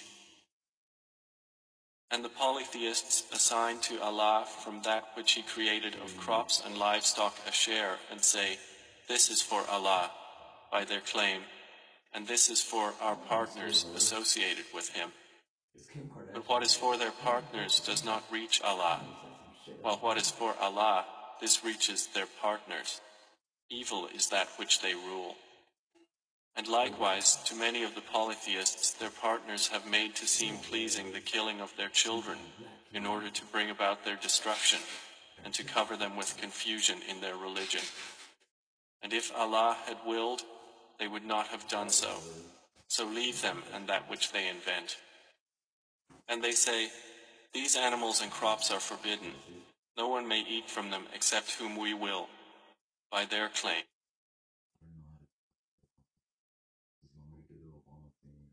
S1: And the polytheists assign to Allah from that which He created of crops and livestock a share, and say, This is for Allah, by their claim, and this is for our partners associated with Him. But what is for their partners does not reach Allah, while what is for Allah, this reaches their partners. Evil is that which they rule. And likewise, to many of the polytheists, their partners have made to seem pleasing the killing of their children in order to bring about their destruction and to cover them with confusion in their religion. And if Allah had willed, they would not have done so. So leave them and that which they invent. And they say, These animals and crops are forbidden. No one may eat from them except whom we will, by their claim.
S4: His mom make a little Obama thing.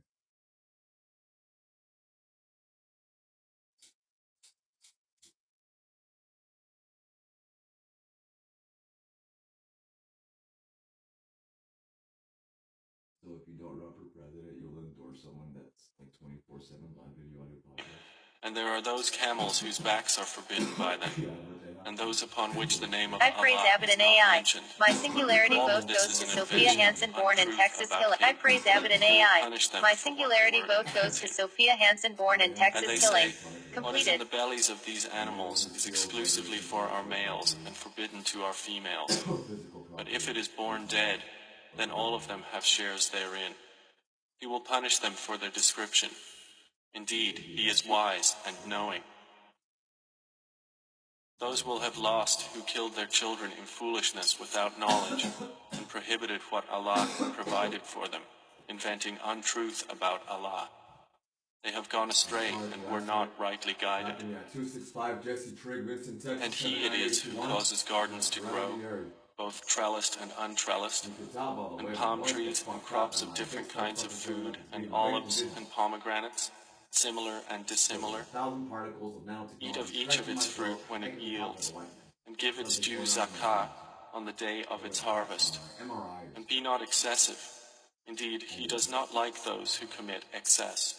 S6: So if you don't run for president, you'll endorse someone that's like 24/7 live video on your podcast.
S1: And there are those camels whose backs are forbidden by them,
S6: Yeah, but they have-
S1: and those upon which the name of
S2: I praise
S1: Allah
S2: Abbott and AI.
S1: mentioned.
S2: My singularity vote goes to Sophia Hansen, born in Texas. Killing. I praise Abbott and AI. My singularity vote goes to. Sophia Hansen, born in Texas. Killing.
S1: say, what is in the bellies of these animals is exclusively for our males and forbidden to our females. But if it is born dead, then all of them have shares therein. He will punish them for their description. Indeed, he is wise and knowing. Those will have lost who killed their children in foolishness without knowledge and prohibited what Allah provided for them, inventing untruth about Allah. They have gone astray and were not rightly guided.
S6: 265 Jesse Trigg, Vinton, Texas.
S1: And he it is who causes gardens to grow, both trellised and untrellised, and palm trees and crops of different kinds of food, and olives and pomegranates, similar and dissimilar,
S6: thousand particles of nanotechnology
S1: Eat of each of its fruit when it yields,
S6: the white man.
S1: and give its due zakah on the day of its harvest. And be not excessive. Indeed, he does not like those who commit excess.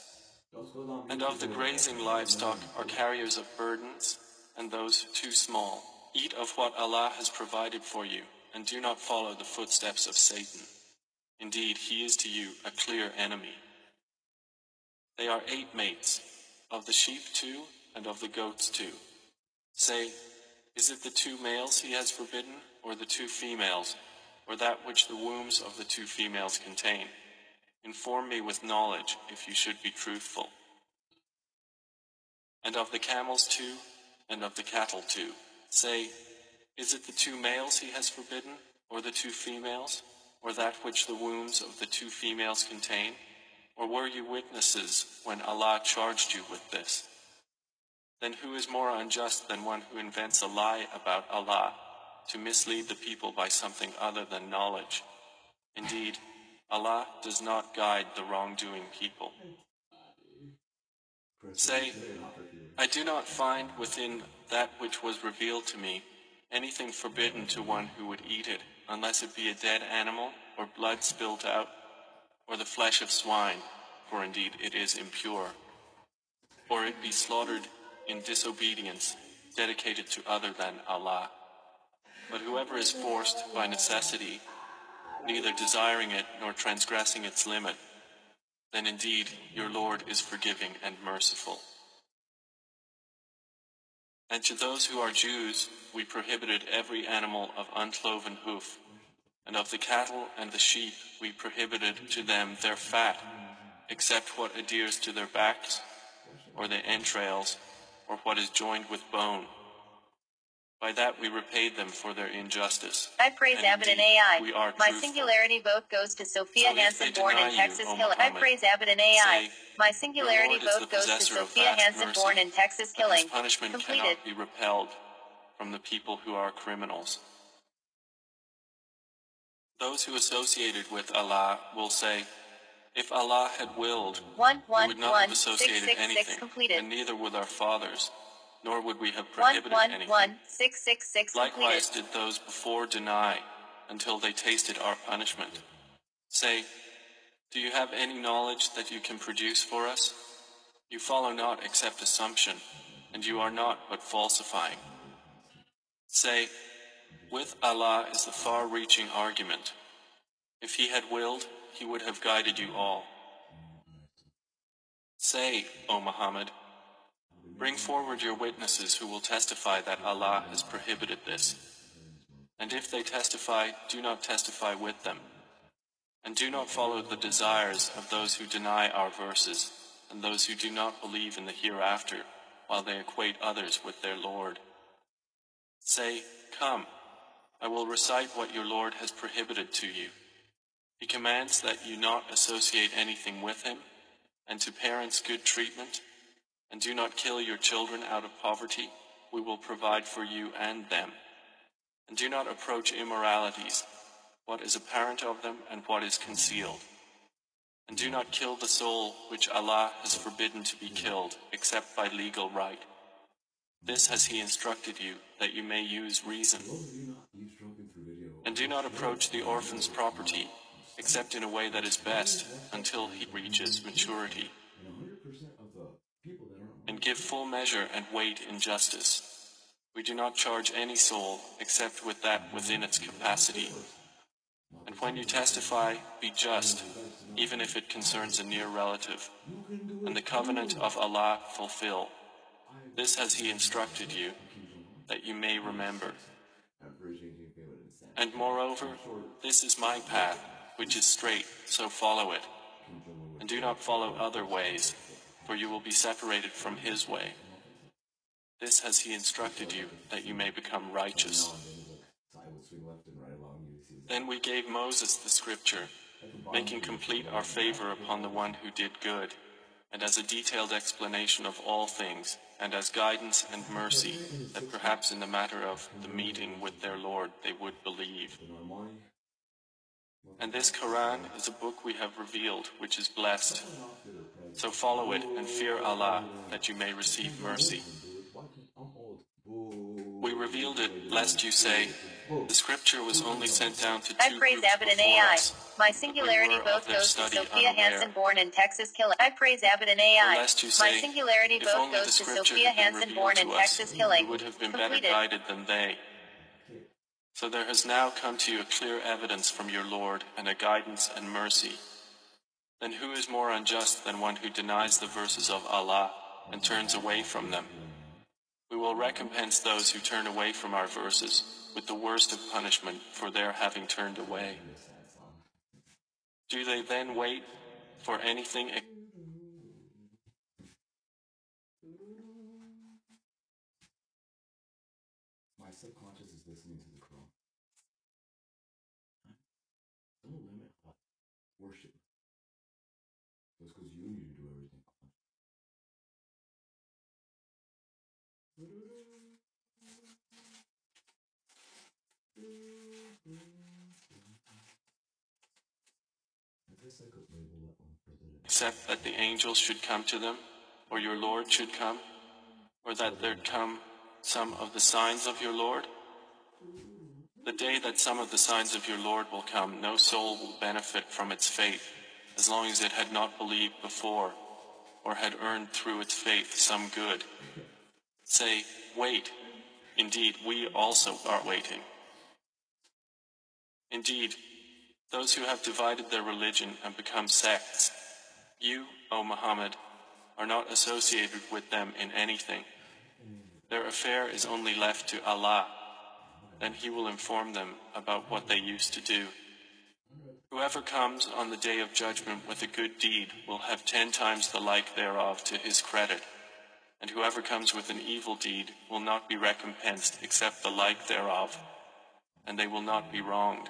S6: Those goes on
S1: And of the grazing livestock are carriers of burdens, and those too small. Eat of what Allah has provided for you, and do not follow the footsteps of Satan. Indeed, he is to you a clear enemy. They are eight mates, of the sheep two, and of the goats two. Say, is it the two males he has forbidden, or the two females, or that which the wombs of the two females contain? Inform me with knowledge if you should be truthful. And of the camels too, and of the cattle too. Say, is it the two males he has forbidden, or the two females, or that which the wombs of the two females contain? Or were you witnesses when Allah charged you with this? Then who is more unjust than one who invents a lie about Allah to mislead the people by something other than knowledge? Indeed, Allah does not guide the wrongdoing people. Say, I do not find within that which was revealed to me anything forbidden to one who would eat it, unless it be a dead animal, or blood spilt out, or the flesh of swine, for indeed it is impure, or it be slaughtered in disobedience, dedicated to other than Allah. But whoever is forced by necessity, neither desiring it nor transgressing its limit, then indeed your Lord is forgiving and merciful. And to those who are Jews, we prohibited every animal of uncloven hoof, and of the cattle and the sheep we prohibited to them their fat, except what adheres to their backs, or the entrails, or what is joined with bone. By that we repaid them for their injustice.
S2: I praise
S1: And
S2: Abbott and AI. My
S1: truthful.
S2: singularity vote goes to Sophia
S1: So if
S2: Hansen-Born
S1: deny
S2: in
S1: you,
S2: Texas.
S1: O
S2: Killing. I praise Abbott and AI.
S1: say,
S2: My singularity
S1: Your Lord is
S2: vote goes to Sophia
S1: mercy,
S2: born in Texas. Killing.
S1: punishment
S2: Completed.
S1: cannot be repelled from the people who are criminals. Those who associated with Allah will say, if Allah had willed,
S2: One
S1: we would not
S2: one
S1: have associated
S2: six
S1: anything,
S2: six completed.
S1: and neither would our fathers, nor would we have
S2: One
S1: prohibited
S2: one
S1: anything.
S2: one six six six
S1: Likewise
S2: completed.
S1: did those before deny, until they tasted our punishment. Say, Do you have any knowledge that you can produce for us? You follow not except assumption, and you are not but falsifying. Say, With Allah is the far reaching argument. If He had willed, He would have guided you all. Say, O Muhammad, Bring forward your witnesses who will testify that Allah has prohibited this. And if they testify, do not testify with them. And do not follow the desires of those who deny our verses, and those who do not believe in the hereafter, while they equate others with their Lord. Say, Come, I will recite what your Lord has prohibited to you. He commands that you not associate anything with him, and to parents good treatment, and do not kill your children out of poverty. We will provide for you and them. And do not approach immoralities, what is apparent of them and what is concealed. And do not kill the soul which Allah has forbidden to be killed, except by legal right. This has He instructed you, that you may use reason. And do not approach the orphan's property, except in a way that is best, until he reaches maturity. And give full measure and weight in justice. We do not charge any soul except with that within its capacity. And when you testify, be just, even if it concerns a near relative. And the covenant of Allah fulfill. This has He instructed you, that you may remember. And moreover, this is my path, which is straight, so follow it. And do not follow other ways, for you will be separated from His way. This has He instructed you, that you may become righteous. Then we gave Moses the scripture, making complete our favor upon the one who did good, and as a detailed explanation of all things, and as guidance and mercy, that perhaps in the matter of the meeting with their Lord they would believe. And this Quran is a book we have revealed, which is blessed. So follow it and fear Allah, that you may receive mercy. We revealed it, lest you say, the scripture was only sent down to
S2: I
S1: two
S2: praise
S1: groups
S2: Abbott and AI.
S1: us.
S2: My singularity
S1: We were
S2: vote
S1: of their
S2: goes to Sophia. Hansen, born in Texas, killing. I praise Abbott and AI. My singularity vote goes to Sophia Hansen, born in
S1: revealed to us,
S2: Texas, killing.
S1: would have been better guided than they. So there has now come to you a clear evidence from your Lord and a guidance and mercy. Then who is more unjust than one who denies the verses of Allah and turns away from them? We will recompense those who turn away from our verses with the worst of punishment for their having turned away. Do they then wait for anything ex-
S6: My subconscious is listening to the Quran. Don't limit what worship. Just because you need to do everything. I guess I could label that one president.
S1: Except that the angels should come to them, or your Lord should come, or that there'd come some of the signs of your Lord? The day that some of the signs of your Lord will come, no soul will benefit from its faith, as long as it had not believed before, or had earned through its faith some good. Say, wait. Indeed, we also are waiting. Indeed, those who have divided their religion and become sects, you, O Muhammad, are not associated with them in anything. Their affair is only left to Allah. Then He will inform them about what they used to do. Whoever comes on the day of judgment with a good deed will have ten times the like thereof to his credit. And whoever comes with an evil deed will not be recompensed except the like thereof, and they will not be wronged.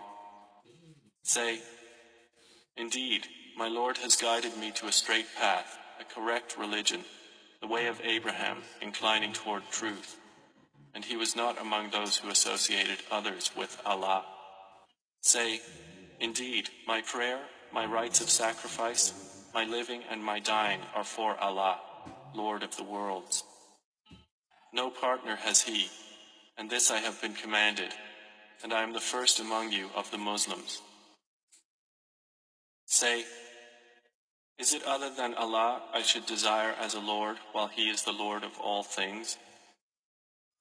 S1: Say, Indeed, my Lord has guided me to a straight path, a correct religion, the way of Abraham, inclining toward truth. And he was not among those who associated others with Allah. Say, Indeed, my prayer, my rites of sacrifice, my living and my dying are for Allah, Lord of the worlds. No partner has he, and this I have been commanded. and I am the first among you of the Muslims. Say, is it other than Allah I should desire as a Lord while He is the Lord of all things?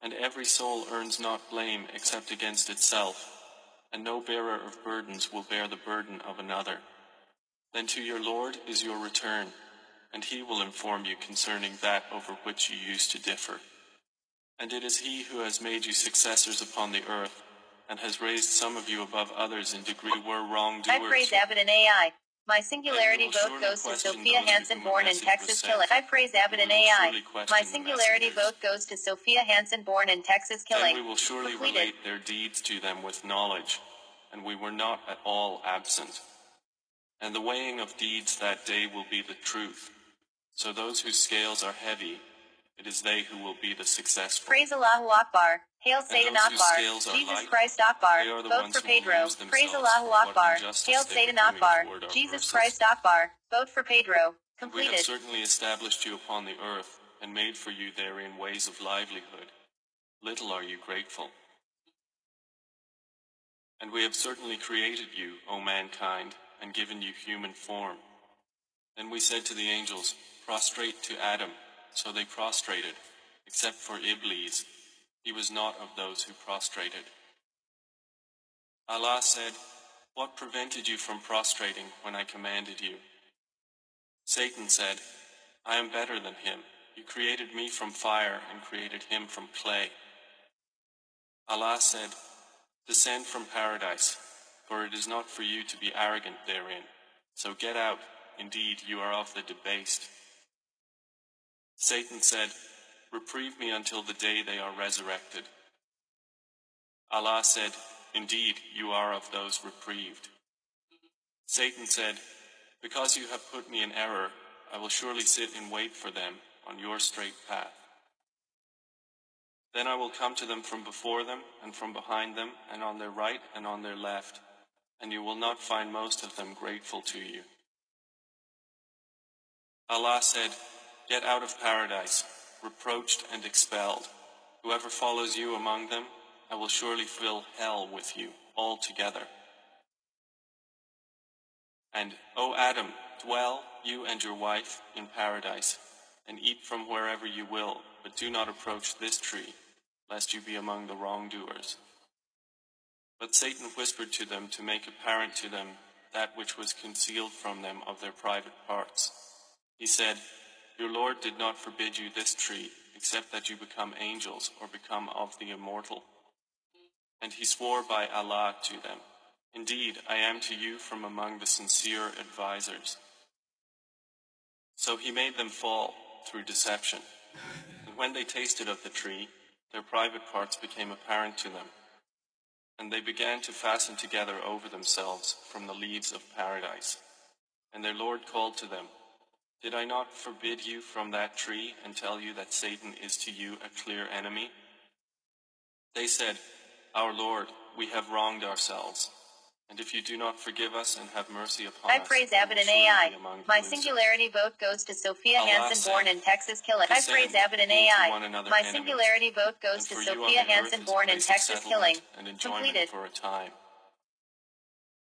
S1: And every soul earns not blame except against itself, and no bearer of burdens will bear the burden of another. Then to your Lord is your return, and He will inform you concerning that over which you used to differ. And it is He who has made you successors upon the earth, and has raised some of you above others in degree were wrongdoers.
S2: I praise Abbott and AI. My singularity vote goes to Sophia Hansen, born in Texas, killing. I praise Abbott and AI. My singularity vote goes to Sophia Hansen, born in Texas,
S1: Then
S2: killing.
S1: we will surely
S2: Completed.
S1: relate their deeds to them with knowledge, and we were not at all absent. And the weighing of deeds that day will be the truth. So those whose scales are heavy, it is they who will be the successful.
S2: Praise Allahu Akbar. Hail Satan Akbar. Jesus Christ Akbar.
S1: they are the
S2: Vote for Pedro. Praise Allahu Akbar. Hail Satan Akbar. Jesus. Christ Akbar. Vote for Pedro.
S1: And we have certainly established you upon the earth, and made for you therein ways of livelihood. Little are you grateful. And we have certainly created you, O mankind, and given you human form. Then we said to the angels, Prostrate to Adam. So they prostrated, except for Iblis. He was not of those who prostrated. Allah said, What prevented you from prostrating when I commanded you? Satan said, I am better than him. You created me from fire and created him from clay. Allah said, Descend from paradise, for it is not for you to be arrogant therein. So get out, indeed you are of the debased. Satan said, Reprieve me until the day they are resurrected. Allah said, Indeed, you are of those reprieved. Satan said, Because you have put me in error, I will surely sit and wait for them on your straight path. Then I will come to them from before them, and from behind them, and on their right and on their left, and you will not find most of them grateful to you. Allah said, Get out of paradise, reproached and expelled. Whoever follows you among them, I will surely fill hell with you all altogether. And, O Adam, dwell, you and your wife, in paradise, and eat from wherever you will, but do not approach this tree, lest you be among the wrongdoers. But Satan whispered to them to make apparent to them that which was concealed from them of their private parts. He said, Your Lord did not forbid you this tree, except that you become angels or become of the immortal. And he swore by Allah to them, Indeed, I am to you from among the sincere advisers. So he made them fall through deception. And when they tasted of the tree, their private parts became apparent to them. And they began to fasten together over themselves from the leaves of paradise. And their Lord called to them, Did I not forbid you from that tree and tell you that Satan is to you a clear enemy? They said, Our Lord, we have wronged ourselves. And if you do not forgive us and have mercy upon
S2: I
S1: us, I praise
S2: Abbott and AI.
S1: be among the
S2: My
S1: losers."
S2: singularity vote goes to Sophia Hansen, born in Texas, killing. I praise Abbott and AI. My
S1: enemies,
S2: singularity vote goes to
S1: for you on
S2: Sophia Hansen, born in Texas, killing. Completed.
S1: for a time.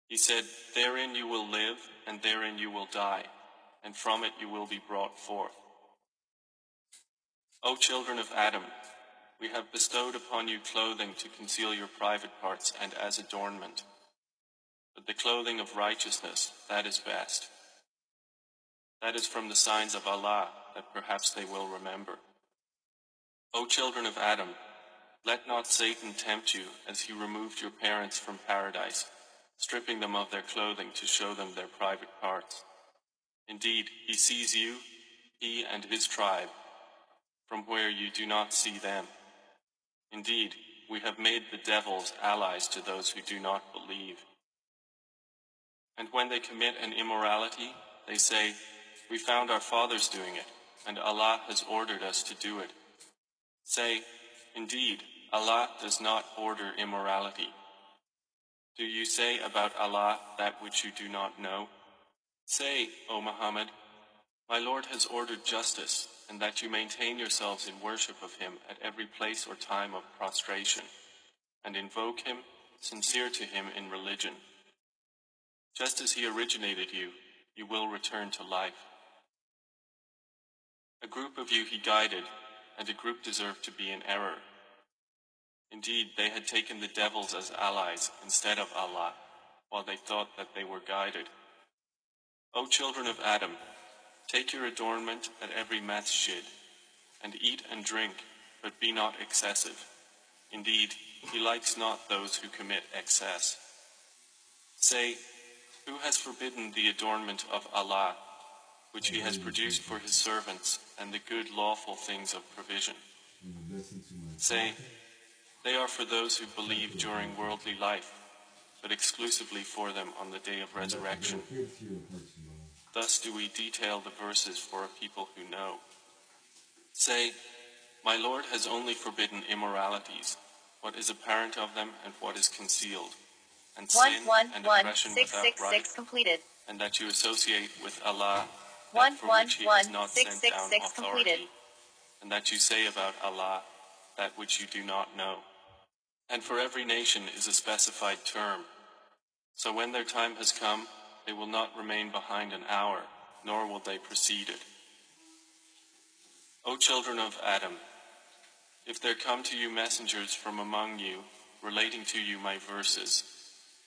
S1: He said, Therein you will live, and therein you will die, and from it you will be brought forth. O children of Adam, we have bestowed upon you clothing to conceal your private parts and as adornment. But the clothing of righteousness, that is best. That is from the signs of Allah, that perhaps they will remember. O children of Adam, let not Satan tempt you as he removed your parents from paradise, stripping them of their clothing to show them their private parts. Indeed, he sees you, he and his tribe, from where you do not see them. Indeed, we have made the devils allies to those who do not believe. And when they commit an immorality, they say, We found our fathers doing it, and Allah has ordered us to do it. Say, Indeed, Allah does not order immorality. Do you say about Allah that which you do not know? Say, O Muhammad, My Lord has ordered justice, and that you maintain yourselves in worship of Him at every place or time of prostration, and invoke Him sincere to him in religion. Just as he originated you, you will return to life. A group of you he guided, and a group deserved to be in error. Indeed, they had taken the devils as allies instead of Allah, while they thought that they were guided. O children of Adam, take your adornment at every masjid, and eat and drink, but be not excessive. Indeed, he likes not those who commit excess. Say, who has forbidden the adornment of Allah, which he has produced for his servants, and the good lawful things of provision? Say, they are for those who believe during worldly life, but exclusively for them on the day of resurrection. Thus do we detail the verses for a people who know. Say, My Lord has only forbidden immoralities, what is apparent of them and what is concealed, and
S2: One
S1: sin
S2: one
S1: and
S2: one
S1: oppression
S2: six
S1: without
S2: six
S1: right,
S2: six completed.
S1: and that you associate with Allah
S2: One
S1: that for
S2: one
S1: which He
S2: one
S1: has not
S2: six
S1: sent
S2: six
S1: down
S2: six
S1: authority,
S2: completed.
S1: and that you say about Allah that which you do not know. And for every nation is a specified term. So when their time has come, they will not remain behind an hour, nor will they precede it. O children of Adam, if there come to you messengers from among you, relating to you my verses,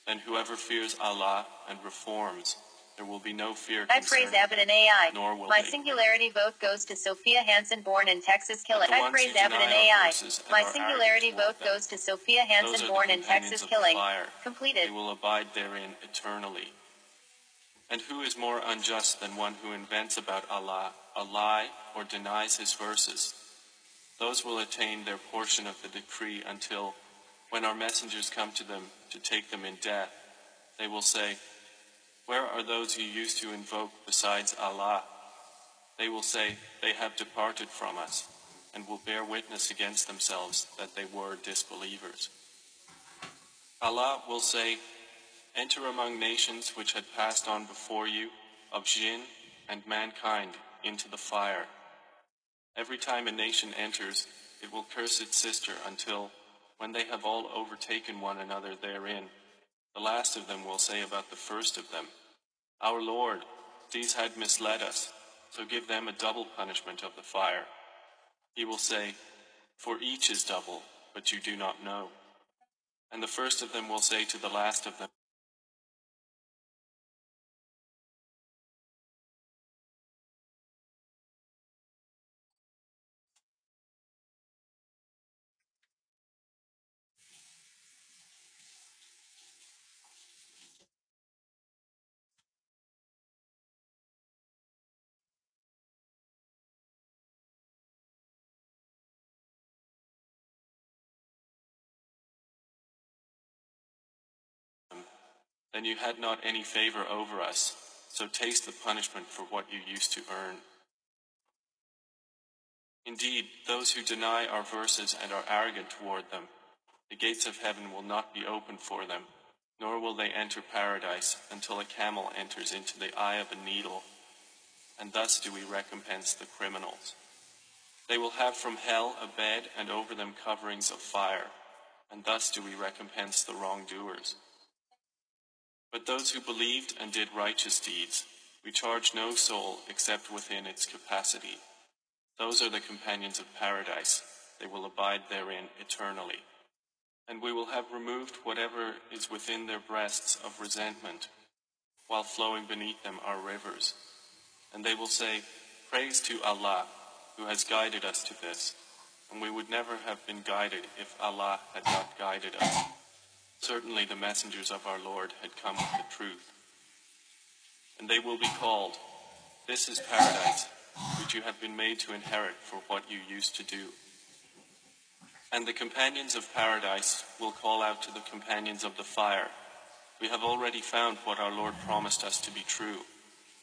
S1: then whoever fears Allah and reforms, there will be no fear
S2: I praise Abbott and AI.
S1: nor will
S2: My
S1: they
S2: singularity vote goes to Sophia Hansen, born in Texas, Killing. I praise Abbott and AI. My singularity vote goes to Sophia Hansen, born in Texas, Killing. Completed.
S1: They will abide therein eternally. And who is more unjust than one who invents about Allah a lie or denies his verses? Those will attain their portion of the decree until, when our messengers come to them to take them in death, they will say, Where are those you used to invoke besides Allah? They will say, They have departed from us, and will bear witness against themselves that they were disbelievers. Allah will say, Enter among nations which had passed on before you, of jinn and mankind, into the fire. Every time a nation enters, it will curse its sister until, when they have all overtaken one another therein, the last of them will say about the first of them, Our Lord, these had misled us, so give them a double punishment of the fire. He will say, For each is double, but you do not know. And the first of them will say to the last of them, Then you had not any favor over us, so taste the punishment for what you used to earn. Indeed, those who deny our verses and are arrogant toward them, the gates of heaven will not be opened for them, nor will they enter paradise until a camel enters into the eye of a needle, and thus do we recompense the criminals. They will have from hell a bed and over them coverings of fire, and thus do we recompense the wrongdoers. But those who believed and did righteous deeds, we charge no soul except within its capacity. Those are the companions of paradise. They will abide therein eternally. And we will have removed whatever is within their breasts of resentment, while flowing beneath them are rivers. And they will say, Praise to Allah, who has guided us to this. And we would never have been guided if Allah had not guided us. Certainly the messengers of our Lord had come with the truth. And they will be called, This is paradise, which you have been made to inherit for what you used to do. And the companions of paradise will call out to the companions of the fire, We have already found what our Lord promised us to be true.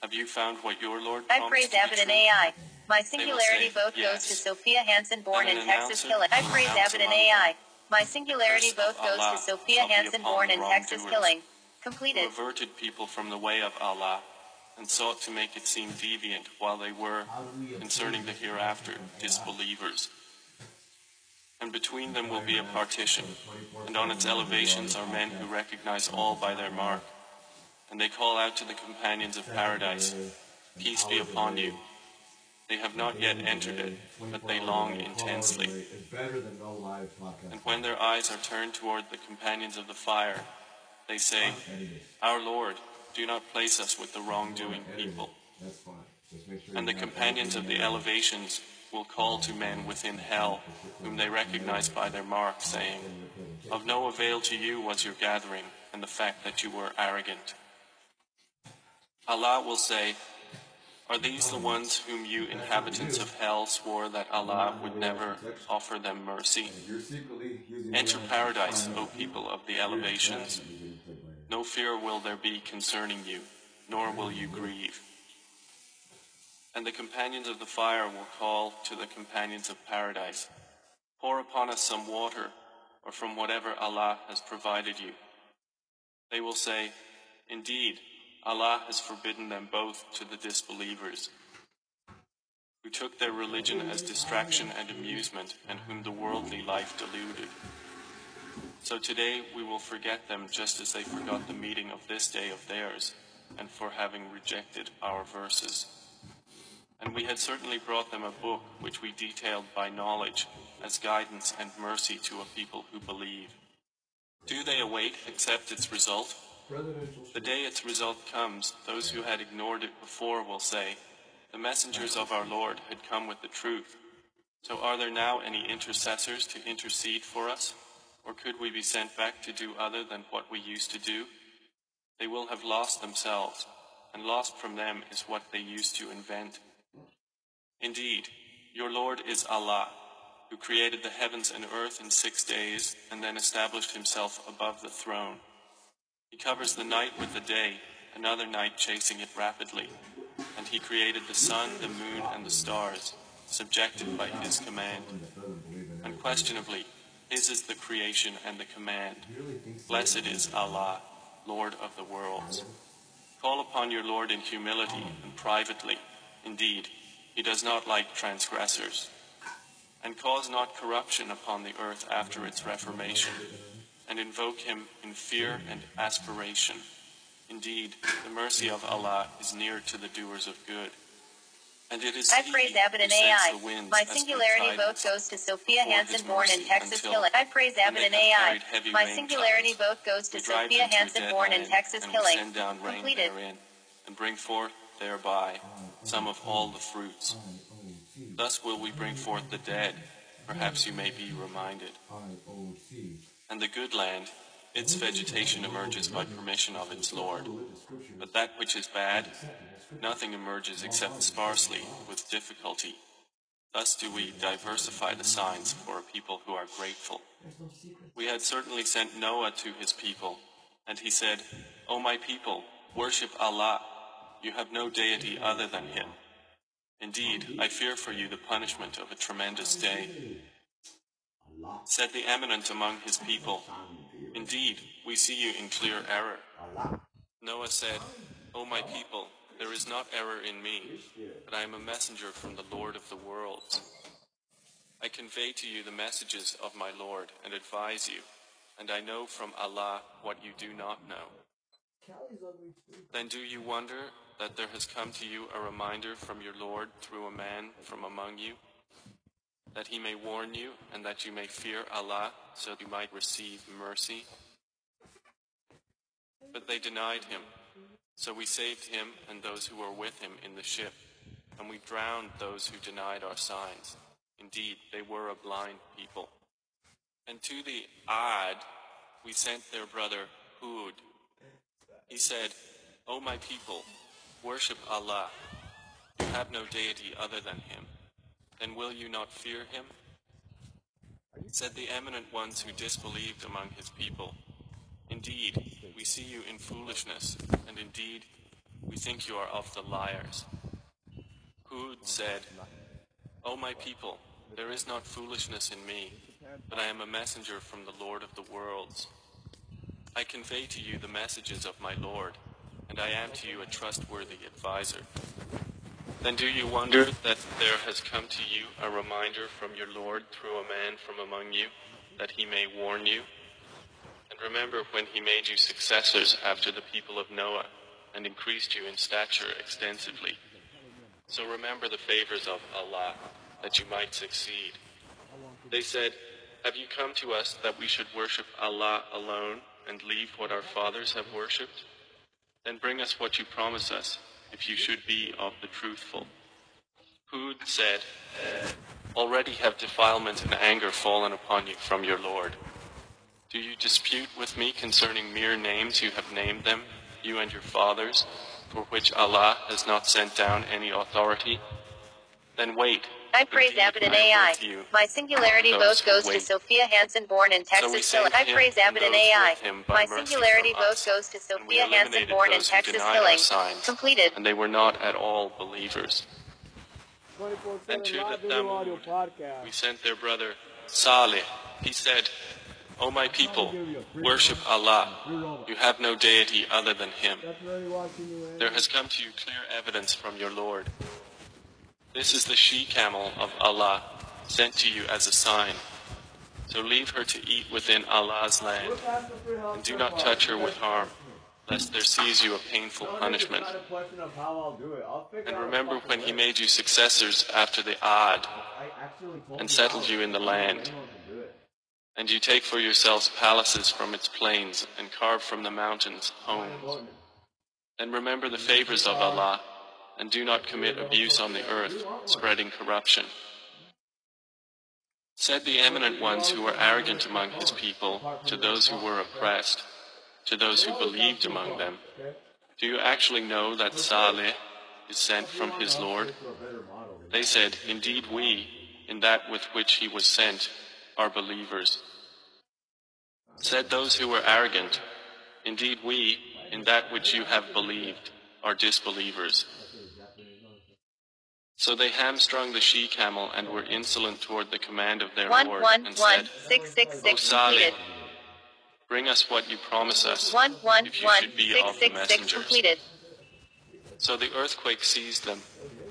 S1: Have you found what your Lord
S2: I
S1: promised
S2: praise Abbott and? AI. My singularity
S1: say,
S2: vote goes to Sophia Hansen, born in
S1: an
S2: Texas, Killing. I praise Abbott and AI. My singularity both goes to Sophia Hansen, born in Texas,
S1: wrongdoers."
S2: Killing.
S1: who
S2: Completed.
S1: averted people from the way of Allah and sought to make it seem deviant while they were, concerning the hereafter, disbelievers. And between them will be a partition, and on its elevations are men who recognize all by their mark. And they call out to the companions of paradise, Peace be upon you. They have not yet entered it, but they long intensely. And when their eyes are turned toward the companions of the fire, they say, Our Lord, do not place us with the wrongdoing people. And the companions of the elevations will call to men within hell, whom they recognize by their mark, saying, Of no avail to you was your gathering, and the fact that you were arrogant. Allah will say, Are these the ones whom you inhabitants of hell swore that Allah would never offer them mercy? Enter paradise, O people of the elevations. No fear will there be concerning you, nor will you grieve. And the companions of the fire will call to the companions of paradise, Pour upon us some water, or from whatever Allah has provided you. They will say, Indeed, Allah has forbidden them both to the disbelievers, who took their religion as distraction and amusement, and whom the worldly life deluded. So today we will forget them just as they forgot the meeting of this day of theirs, and for having rejected our verses. And we had certainly brought them a book which we detailed by knowledge as guidance and mercy to a people who believe. Do they await except its result? The day its result comes, those who had ignored it before will say, The messengers of our Lord had come with the truth. So are there now any intercessors to intercede for us? Or could we be sent back to do other than what we used to do? They will have lost themselves, and lost from them is what they used to invent. Indeed, your Lord is Allah, who created the heavens and earth in six days, and then established himself above the throne. He covers the night with the day, another night chasing it rapidly. And he created the sun, the moon, and the stars, subjected by his command. Unquestionably, his is the creation and the command. Blessed is Allah, Lord of the worlds. Call upon your Lord in humility and privately. Indeed, he does not like transgressors. And cause not corruption upon the earth after its reformation and invoke him in fear and aspiration. Indeed, the mercy of Allah is near to the doers of good. And it is
S2: I praise Abbott and AI. My singularity vote goes to Sophia
S1: for
S2: Hansen, born in Texas, Killing. I praise and AI. My singularity vote goes to Sophia
S1: them to a
S2: Hansen, born in Texas,
S1: and
S2: Killing.
S1: send down rain
S2: Completed.
S1: therein, and bring forth thereby some of all the fruits. Thus will we bring forth the dead. Perhaps you may be reminded. And the good land, its vegetation emerges by permission of its Lord. But that which is bad, nothing emerges except sparsely, with difficulty. Thus do we diversify the signs for a people who are grateful. We had certainly sent Noah to his people, and he said, O my people, worship Allah. You have no deity other than Him. Indeed, I fear for you the punishment of a tremendous day. Said the eminent among his people, Indeed, we see you in clear error. Noah said, O my people, there is not error in me, but I am a messenger from the Lord of the worlds. I convey to you the messages of my Lord and advise you, and I know from Allah what you do not know. Then do you wonder that there has come to you a reminder from your Lord through a man from among you, that he may warn you and that you may fear Allah so you might receive mercy? But they denied him. So we saved him and those who were with him in the ship, and we drowned those who denied our signs. Indeed, they were a blind people. And to the Ad we sent their brother Hud. He said, O my people, worship Allah. You have no deity other than him. Then will you not fear him? Said the eminent ones who disbelieved among his people, Indeed, we see you in foolishness, and indeed, we think you are of the liars. Hud said, O my people, there is not foolishness in me, but I am a messenger from the Lord of the worlds. I convey to you the messages of my Lord, and I am to you a trustworthy advisor. Then do you wonder that there has come to you a reminder from your Lord through a man from among you, that he may warn you. And remember when he made you successors after the people of Noah, and increased you in stature extensively. So remember the favors of Allah, that you might succeed. They said, Have you come to us that we should worship Allah alone and leave what our fathers have worshipped? Then bring us what you promise us, if you should be of the truthful. Hud said, Already have defilement and anger fallen upon you from your Lord. Do you dispute with me concerning mere names you have named them, you and your fathers, for which Allah has not sent down any authority? Then wait.
S2: I praise Abbott and AI. My singularity vote
S1: who
S2: goes to. Sophia Hansen, born in Texas.
S1: saved
S2: I praise Abbott and AI.
S1: with him by
S2: My singularity vote goes to Sophia Hansen, born in Texas. Killing. Completed.
S1: and they were not at all believers.
S7: 24
S1: And to the Thamud, we sent their brother Saleh. He said, O my people, worship Allah. You have no deity other than Him.
S7: That's really watching you in.
S1: There has come to you clear evidence from your Lord. This is the she camel of Allah, sent to you as a sign. So leave her to eat within Allah's land, and do not touch her with harm, lest there seize you a painful punishment. And remember when he made you successors after the Ad, and settled you in the land. And you take for yourselves palaces from its plains, and carve from the mountains homes. Then remember the favors of Allah, and do not commit abuse on the earth, spreading corruption. Said the eminent ones who were arrogant among his people to those who were oppressed, to those who believed among them, Do you actually know that Saleh is sent from his Lord? They said, Indeed, we, in that with which he was sent, are believers. Said those who were arrogant, Indeed, we, in that which you have believed, are disbelievers. So they hamstrung the she camel and were insolent toward the command of their
S2: One
S1: Lord,
S2: one
S1: and
S2: one
S1: said,
S2: six six
S1: O
S2: six
S1: Saleh,
S2: completed.
S1: Bring us what you promise us,
S2: One one
S1: if you
S2: one
S1: should be
S2: six six six
S1: messengers.
S2: completed.
S1: So the earthquake seized them,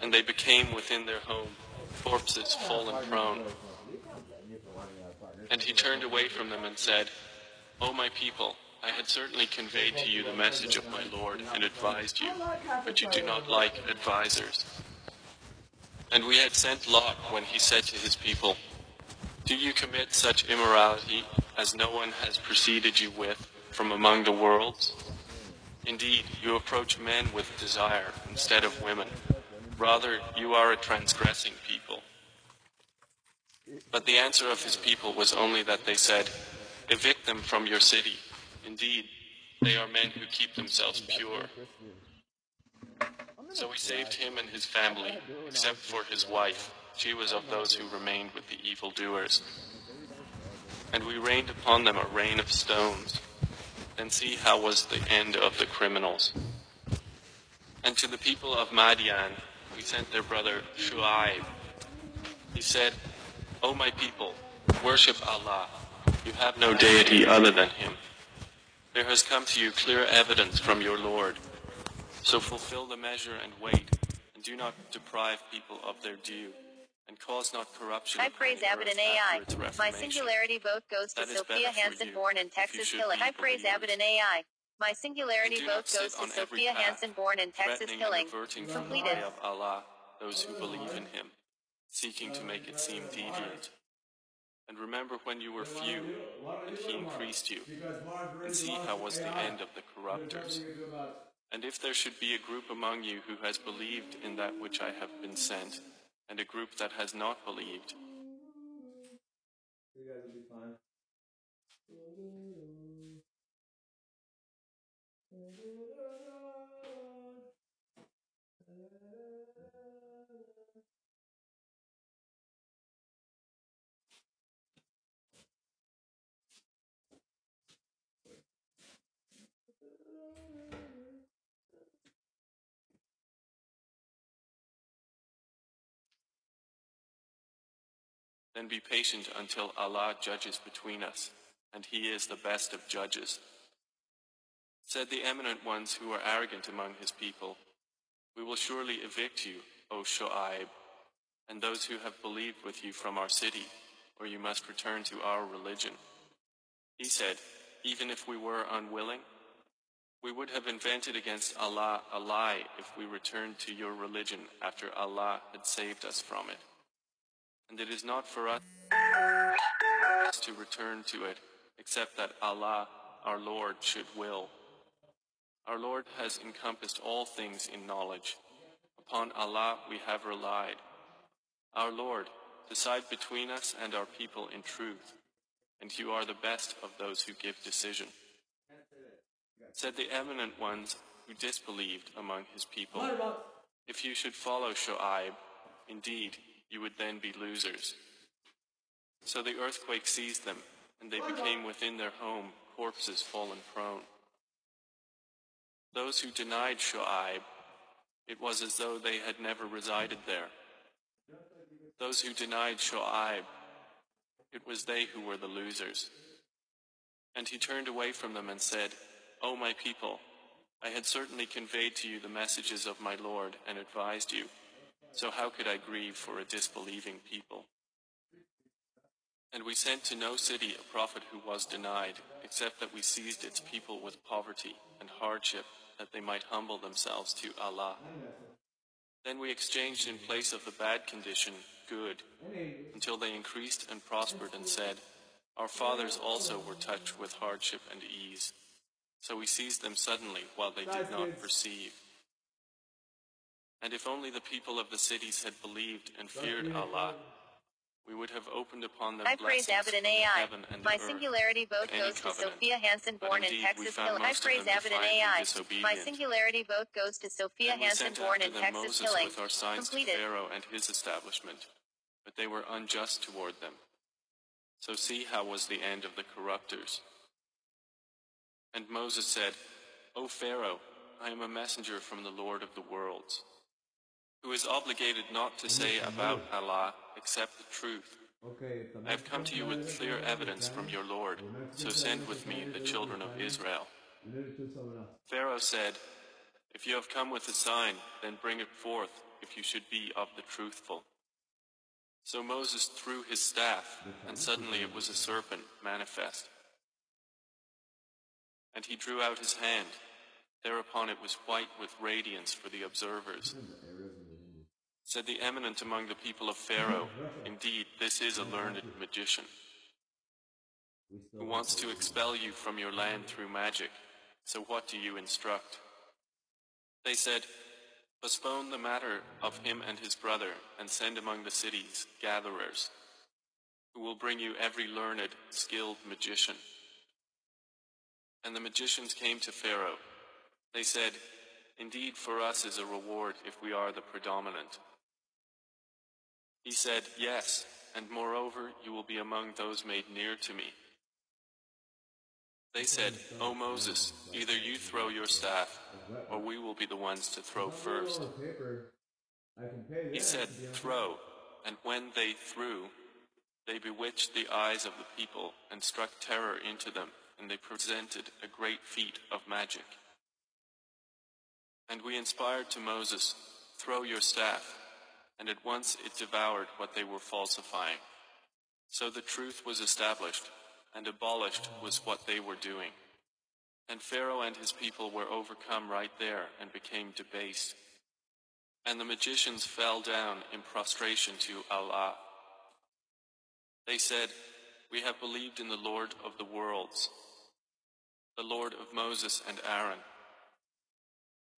S1: and they became within their home, corpses fallen prone. And he turned away from them and said, O my people, I had certainly conveyed to you the message of my Lord and advised you, but you do not like advisers. And we had sent Lot when he said to his people, Do you commit such immorality as no one has preceded you with from among the worlds? Indeed, you approach men with desire instead of women. Rather, you are a transgressing people. But the answer of his people was only that they said, Evict them from your city. Indeed, they are men who keep themselves pure. So we saved him and his family, except for his wife. She was of those who remained with the evildoers. And we rained upon them a rain of stones. Then see how was the end of the criminals. And to the people of Madian, we sent their brother Shu'aib. He said, O my people, worship Allah. You have no deity other than Him. There has come to you clear evidence from your Lord. So fulfill the measure and wait, and do not deprive people of their due, and cause not corruption.
S2: I praise Abbott and AI. My singularity vote goes to Sophia Hansen, born in Texas. Killing. I praise. Abbott and AI. My singularity vote goes to Sophia Hansen, born in Texas. Killing.
S1: and from the
S2: Completed.
S1: of Allah those who believe in Him, seeking to make it seem deviant. And remember when you were few, and He increased you, and see how was the end of the corruptors. And if there should be a group among you who has believed in that which I have been sent, and a group that has not believed,
S7: You guys will be fine. <laughs>
S1: then be patient until Allah judges between us, and He is the best of judges. Said the eminent ones who were arrogant among His people, We will surely evict you, O Shu'aib. and those who have believed with you from our city, or you must return to our religion. He said, Even if we were unwilling, we would have invented against Allah a lie if we returned to your religion after Allah had saved us from it. And it is not for us to return to it, except that Allah, our Lord, should will. Our Lord has encompassed all things in knowledge. Upon Allah we have relied. Our Lord, decide between us and our people in truth, and you are the best of those who give decision. Said the eminent ones who disbelieved among his people, If you should follow Shu'aib, indeed, you would then be losers. So the earthquake seized them, and they became within their home corpses fallen prone. Those who denied Shu'aib, it was as though they had never resided there. Those who denied Shu'aib, it was they who were the losers. And he turned away from them and said, O my people, I had certainly conveyed to you the messages of my Lord and advised you. So how could I grieve for a disbelieving people? And we sent to no city a prophet who was denied, except that we seized its people with poverty and hardship, that they might humble themselves to Allah. Then we exchanged in place of the bad condition good, until they increased and prospered and said, Our fathers also were touched with hardship and ease. So we seized them suddenly while they did not perceive. And if only the people of the cities had believed and feared Allah, we would have opened upon them
S2: I praise
S1: blessings
S2: Abbott and
S1: from the
S2: AI.
S1: heaven and
S2: My
S1: earth.
S2: singularity vote
S1: any
S2: goes to
S1: covenant.
S2: Sophia Hansen,
S1: But
S2: born in
S1: indeed, we
S2: Texas.
S1: found
S2: Killing. I praise
S1: them
S2: Abbott and
S1: defiantly
S2: AI. My singularity vote goes to Sophia
S1: And we
S2: Hansen,
S1: sent
S2: born
S1: after
S2: in
S1: them
S2: Texas.
S1: Moses
S2: Killing.
S1: with our signs
S2: Completed.
S1: to Pharaoh and his establishment, but they were unjust toward them. So see how was the end of the corruptors. And Moses said, O Pharaoh, I am a messenger from the Lord of the worlds, who is obligated not to say about Allah except the truth.
S7: Okay, if the
S1: I have come to you with clear evidence from your Lord, so send with me the children of Israel. Pharaoh said, If you have come with a sign, then bring it forth, if you should be of the truthful. So Moses threw his staff, and suddenly it was a serpent manifest. And he drew out his hand. Thereupon it was white with radiance for the observers. Said the eminent among the people of Pharaoh, Indeed, this is a learned magician who wants to expel you from your land through magic. So what do you instruct? They said, Postpone the matter of him and his brother, and send among the cities gatherers, who will bring you every learned, skilled magician. And the magicians came to Pharaoh. They said, Indeed, for us is a reward if we are the predominant. He said, Yes, and moreover, you will be among those made near to me. They said, O Moses, either you throw your staff, or we will be the ones to throw first. He said, Throw. And when they threw, they bewitched the eyes of the people and struck terror into them, and they presented a great feat of magic. And we inspired to Moses, Throw your staff. And at once it devoured what they were falsifying. So the truth was established, and abolished was what they were doing. And Pharaoh and his people were overcome right there and became debased. And the magicians fell down in prostration to Allah. They said, We have believed in the Lord of the worlds, the Lord of Moses and Aaron.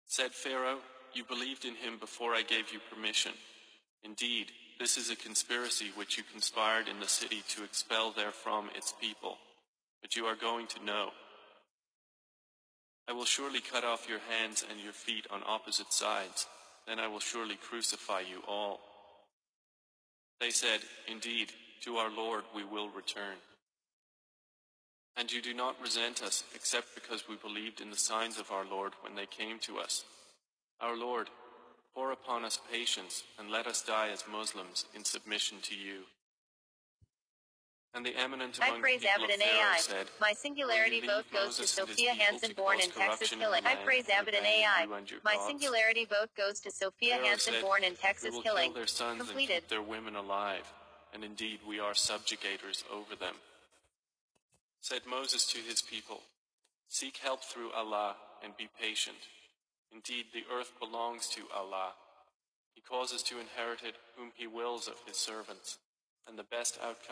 S1: Said Pharaoh, You believed in him before I gave you permission. Indeed, this is a conspiracy which you conspired in the city to expel therefrom its people, but you are going to know. I will surely cut off your hands and your feet on opposite sides, then I will surely crucify you all. They said, Indeed, to our Lord we will return. And you do not resent us except because we believed in the signs of our Lord when they came to us. Our Lord, pour upon us patience and let us die as Muslims in submission to you. And the eminent
S2: I
S1: among the
S2: praise
S1: people
S2: Abbott
S1: of
S2: and AI.
S1: said,
S2: My singularity vote goes to
S1: Moses and his
S2: Sophia
S1: people Hansen-Born
S2: in Texas, killing. I praise
S1: and
S2: AI.
S1: you and your
S2: My
S1: gods.
S2: singularity vote goes to Sophia
S1: Pharaoh
S2: Hansen-Born in
S1: "We
S2: Texas, killing.
S1: kill their sons
S2: Completed.
S1: and keep their women alive, and indeed we are subjugators over them. Said Moses to his people, Seek help through Allah and be patient. Indeed, the earth belongs to Allah. He causes to inherit it whom He wills of His servants, and the best outcome